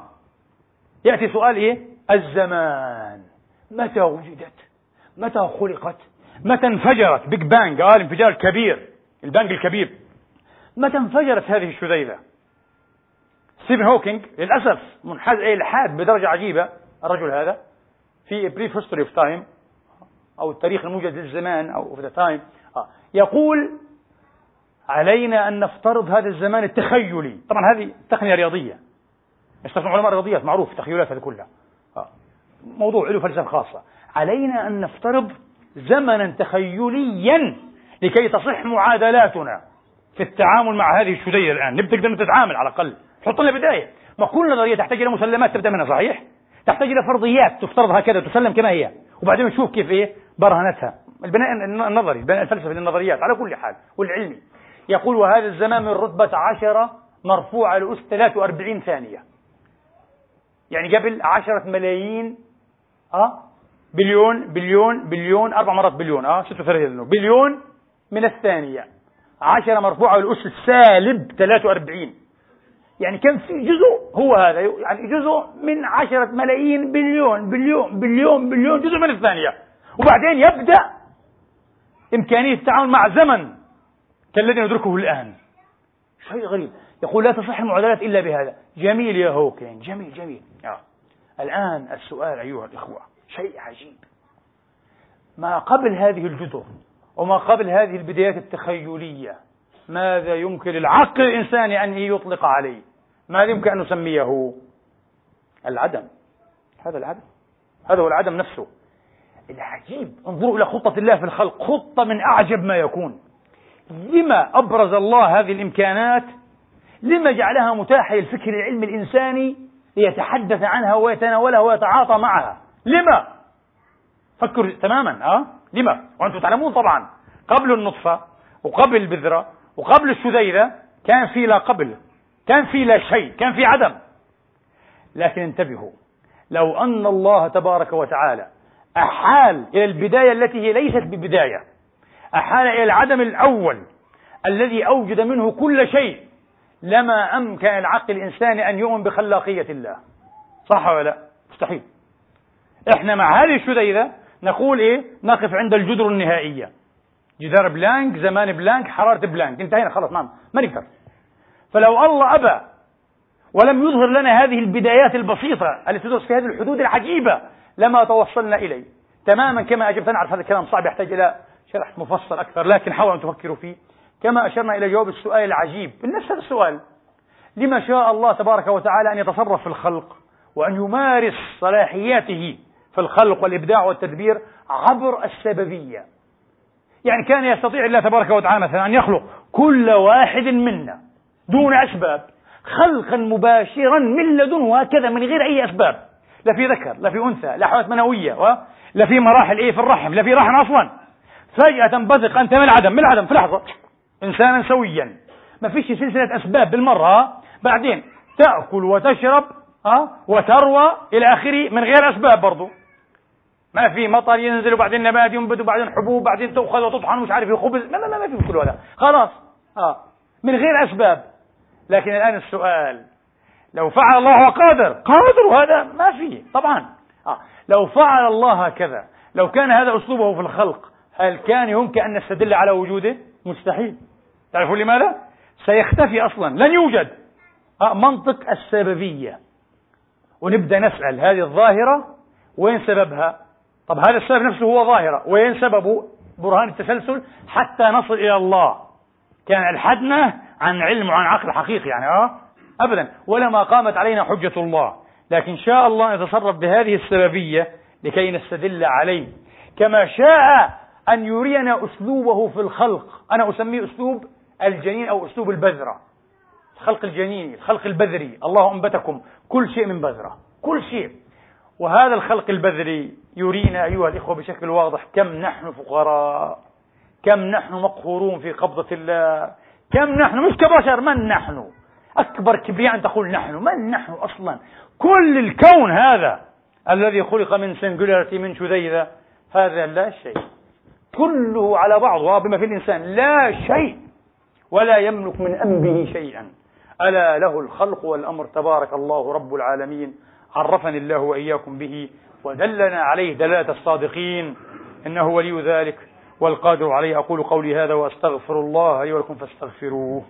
يأتي سؤال إيه؟ الزمان. متى وجدت؟ متى خلقت؟ متى انفجرت؟ Big Bang قال الانفجار الكبير ال Bang الكبير. متى انفجرت هذه الشذيذة ستيفن هوكينج للأسف منحاز إلى الإلحاد بدرجة عجيبة الرجل هذا في Brief History of Time أو التاريخ الموجز للزمان أو of the time يقول علينا أن نفترض هذا الزمان التخيلي. طبعا هذه تقنية رياضية. يستخدم علماء الرياضيات معروف التخيلات هذه كلها. آه. موضوع له فلسفة خاصة. علينا أن نفترض زمنا تخيليا لكي تصح معادلاتنا في التعامل مع هذه الشذية الآن. نبدأ نقدر نتعامل على الأقل. حط لنا بداية. ما كل نظرية تحتاج إلى مسلمات تبدأ منها صحيح؟ تحتاج إلى فرضيات تفترض هكذا تسلم كما هي. وبعدين نشوف كيف إيه؟ برهنتها. البناء النظري البناء الفلسفي للنظريات على كل حال والعلمي. يقول وهذا الزمان من رتبة عشرة مرفوعة لأس 43 ثانية. يعني قبل عشرة ملايين أه؟ بليون بليون بليون أربع مرات بليون أه 36 بليون من الثانية. عشرة مرفوعة للأس السالب 43 يعني كم في جزء هو هذا يعني جزء من عشرة ملايين بليون بليون بليون بليون جزء من الثانية. وبعدين يبدأ إمكانية التعامل مع زمن كالذي ندركه الآن. شيء غريب. يقول لا تصح المعادلات إلا بهذا. جميل يا هوكين. جميل جميل. آه. الآن السؤال أيها الإخوة. شيء عجيب. ما قبل هذه الجذور وما قبل هذه البدايات التخيلية ماذا يمكن للعقل الإنساني أن يطلق عليه؟ ماذا يمكن أن نسميه؟ العدم. هذا العدم. هذا هو العدم نفسه. العجيب انظروا إلى خطة الله في الخلق. خطة من أعجب ما يكون. لما أبرز الله هذه الإمكانات؟ لما جعلها متاحة للفكر العلمي الإنساني ليتحدث عنها ويتناولها ويتعاطى معها؟ لما؟ فكروا تماما أه؟ لما؟ وأنتم تعلمون طبعا. قبل النطفة وقبل البذرة وقبل الشذيرة كان في لا قبل كان في لا شيء كان في عدم. لكن انتبهوا لو أن الله تبارك وتعالى أحال إلى البداية التي هي ليست ببداية أحال إلى العدم الأول الذي أوجد منه كل شيء لما أمكن العقل الإنساني أن يؤمن بخلاقية الله. صح ولا لا؟ مستحيل. إحنا مع هذه الشذية نقول إيه؟ نقف عند الجدر النهائية جدار بلانك زمان بلانك حرارة بلانك. انتهينا خلاص ما ما نقدر. فلو الله أبى ولم يظهر لنا هذه البدايات البسيطة التي تدرس في هذه الحدود العجيبة لما توصلنا إليه. تماما كما أجبت أنا أعرف هذا الكلام صعب يحتاج إلى شرح مفصل أكثر لكن حاولوا أن تفكروا فيه. كما أشرنا إلى جواب السؤال العجيب. نفس هذا السؤال لما شاء الله تبارك وتعالى أن يتصرف في الخلق وأن يمارس صلاحياته في الخلق والإبداع والتدبير عبر السببية. يعني كان يستطيع الله تبارك وتعالى مثلا أن يخلق كل واحد منا دون أسباب خلقا مباشرا من لدنه هكذا من غير أي أسباب. لا في ذكر لا في أنثى لا حياة منوية لا في مراحل إيه في الرحم لا في رحم أصلا. فجأة تنبثق أنت من العدم من العدم في لحظة. إنسانا سويا. ما فيش سلسلة أسباب بالمرة بعدين تأكل وتشرب ها؟ وتروى إلى آخره من غير أسباب برضو. ما في مطر ينزل وبعدين نبات ينبت وبعدين حبوب وبعدين تؤخذ وتطحن ومش عارف خبز ما, ما, ما في كل هذا. خلاص. آه. من غير أسباب. لكن الآن السؤال. لو فعل الله قادر. قادر وهذا ما في. طبعا. آه. لو فعل الله هكذا لو كان هذا أسلوبه في الخلق هل كان يمكن أن نستدل على وجوده؟ مستحيل. تعرفون لماذا؟ سيختفي أصلا. لن يوجد. آه. منطق السببية. ونبدأ نسأل هذه الظاهرة وين سببها؟ طب هذا السبب نفسه هو ظاهرة وين سببه برهان التسلسل؟ حتى نصل إلى الله. كان الحدنا عن علم وعن عقل حقيقي يعني آه؟ ابدا. ولما قامت علينا حجة الله. لكن شاء الله ان يتصرف بهذه السببية لكي نستدل عليه. كما شاء أن يرينا أسلوبه في الخلق. أنا أسميه أسلوب الجنين أو أسلوب البذرة. الخلق الجنيني الخلق البذري. الله أنبتكم كل شيء من بذرة. كل شيء. وهذا الخلق البذري يرينا أيها الإخوة بشكل واضح كم نحن فقراء كم نحن مقهورون في قبضة الله كم نحن مش كبشر من نحن؟ أكبر كبرياء أن تقول نحن من نحن أصلا؟ كل الكون هذا الذي خلق من سنجولاريتي من شذيذة هذا لا شيء. كله على بعضه بما في الإنسان لا شيء ولا يملك من أنبه شيئا. ألا له الخلق والأمر تبارك الله رب العالمين. عرفني الله وإياكم به ودلنا عليه دلالة الصادقين. إنه ولي ذلك والقادر عليه. أقول قولي هذا وأستغفر الله لي ولكم فاستغفروه.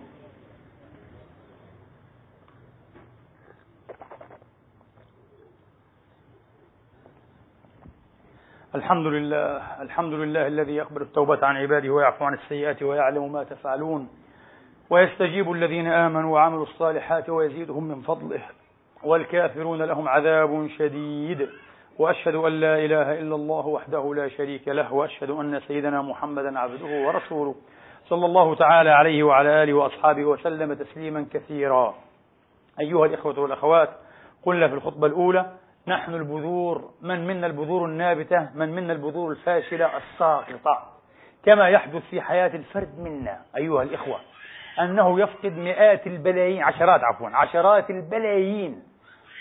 الحمد لله الحمد لله الذي يقبل التوبة عن عباده ويعفو عن السيئات ويعلم ما تفعلون. ويستجيب الذين آمنوا وعملوا الصالحات ويزيدهم من فضله. والكافرون لهم عذاب شديد. وأشهد أن لا إله إلا الله وحده لا شريك له وأشهد أن سيدنا محمدا عبده ورسوله صلى الله تعالى عليه وعلى آله وأصحابه وسلم تسليما كثيرا. أيها الإخوة والأخوات قلنا في الخطبة الأولى نحن البذور من منا البذور النابتة من منا البذور الفاشلة الساقطة؟ كما يحدث في حياة الفرد منا أيها الإخوة أنه يفقد مئات البلايين عشرات عفوا عشرات البلايين.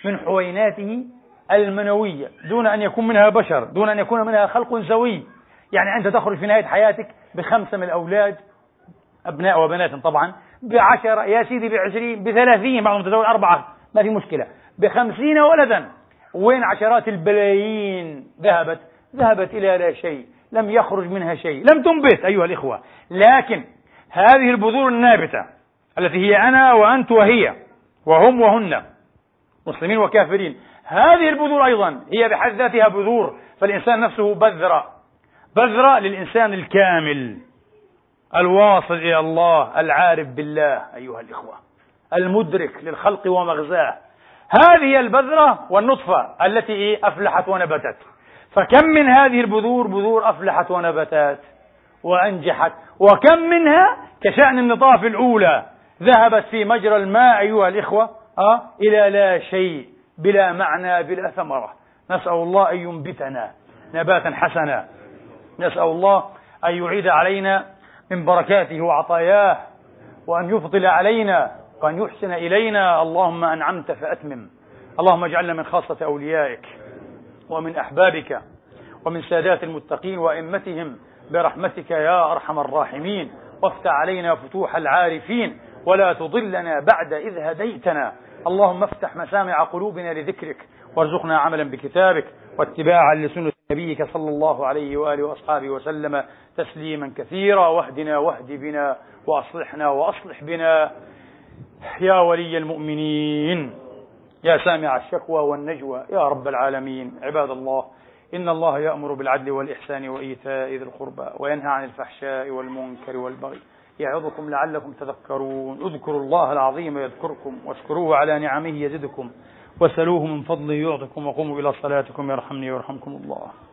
من حويناته المنوية دون أن يكون منها بشر دون أن يكون منها خلق سوي يعني أنت تخرج في نهاية حياتك بخمسة من الأولاد أبناء وبنات طبعا بعشرة يا سيدي بعشرين بثلاثين بعضهم تزوج أربعة ما في مشكلة. بخمسين ولدا. وين عشرات البلايين؟ ذهبت ذهبت إلى لا شيء لم يخرج منها شيء لم تنبت أيها الإخوة. لكن هذه البذور النابتة التي هي أنا وأنت وهي وهم وهن مسلمين وكافرين. هذه البذور أيضا هي بحد ذاتها بذور فالإنسان نفسه بذرة. بذرة للإنسان الكامل الواصل إلى الله العارف بالله أيها الإخوة المدرك للخلق ومغزاه. هذه البذرة والنطفة التي أفلحت ونبتت. فكم من هذه البذور؟ بذور أفلحت ونبتت وأنجحت. وكم منها؟ كشأن النطاف الأولى ذهبت في مجرى الماء أيها الإخوة أه؟ إلى لا شيء بلا معنى بلا ثمرة. نسأل الله أن ينبتنا نباتا حسنا. نسأل الله أن يعيد علينا من بركاته وعطاياه وأن يفضل علينا وأن يحسن إلينا. اللهم أنعمت فأتمم. اللهم اجعلنا من خاصة أوليائك ومن أحبابك ومن سادات المتقين وأئمتهم برحمتك يا أرحم الراحمين. وافتح علينا فتوح العارفين ولا تضلنا بعد إذ هديتنا. اللهم افتح مسامع قلوبنا لذكرك وارزقنا عملا بكتابك واتباعا لسنة نبيك صلى الله عليه وآله وأصحابه وسلم تسليما كثيرا. واهدنا واهد بنا وأصلحنا وأصلح بنا. يا ولي المؤمنين يا سامع الشكوى والنجوى يا رب العالمين عباد الله إن الله يأمر بالعدل والإحسان وإيتاء ذي القربى وينهى عن الفحشاء والمنكر والبغي. يعظكم لعلكم تذكرون. اذكروا الله العظيم يذكركم واشكروه على نعمه يزدكم. وسلوه من فضله يعطكم وقوموا إلى صلاتكم يرحمني ويرحمكم الله.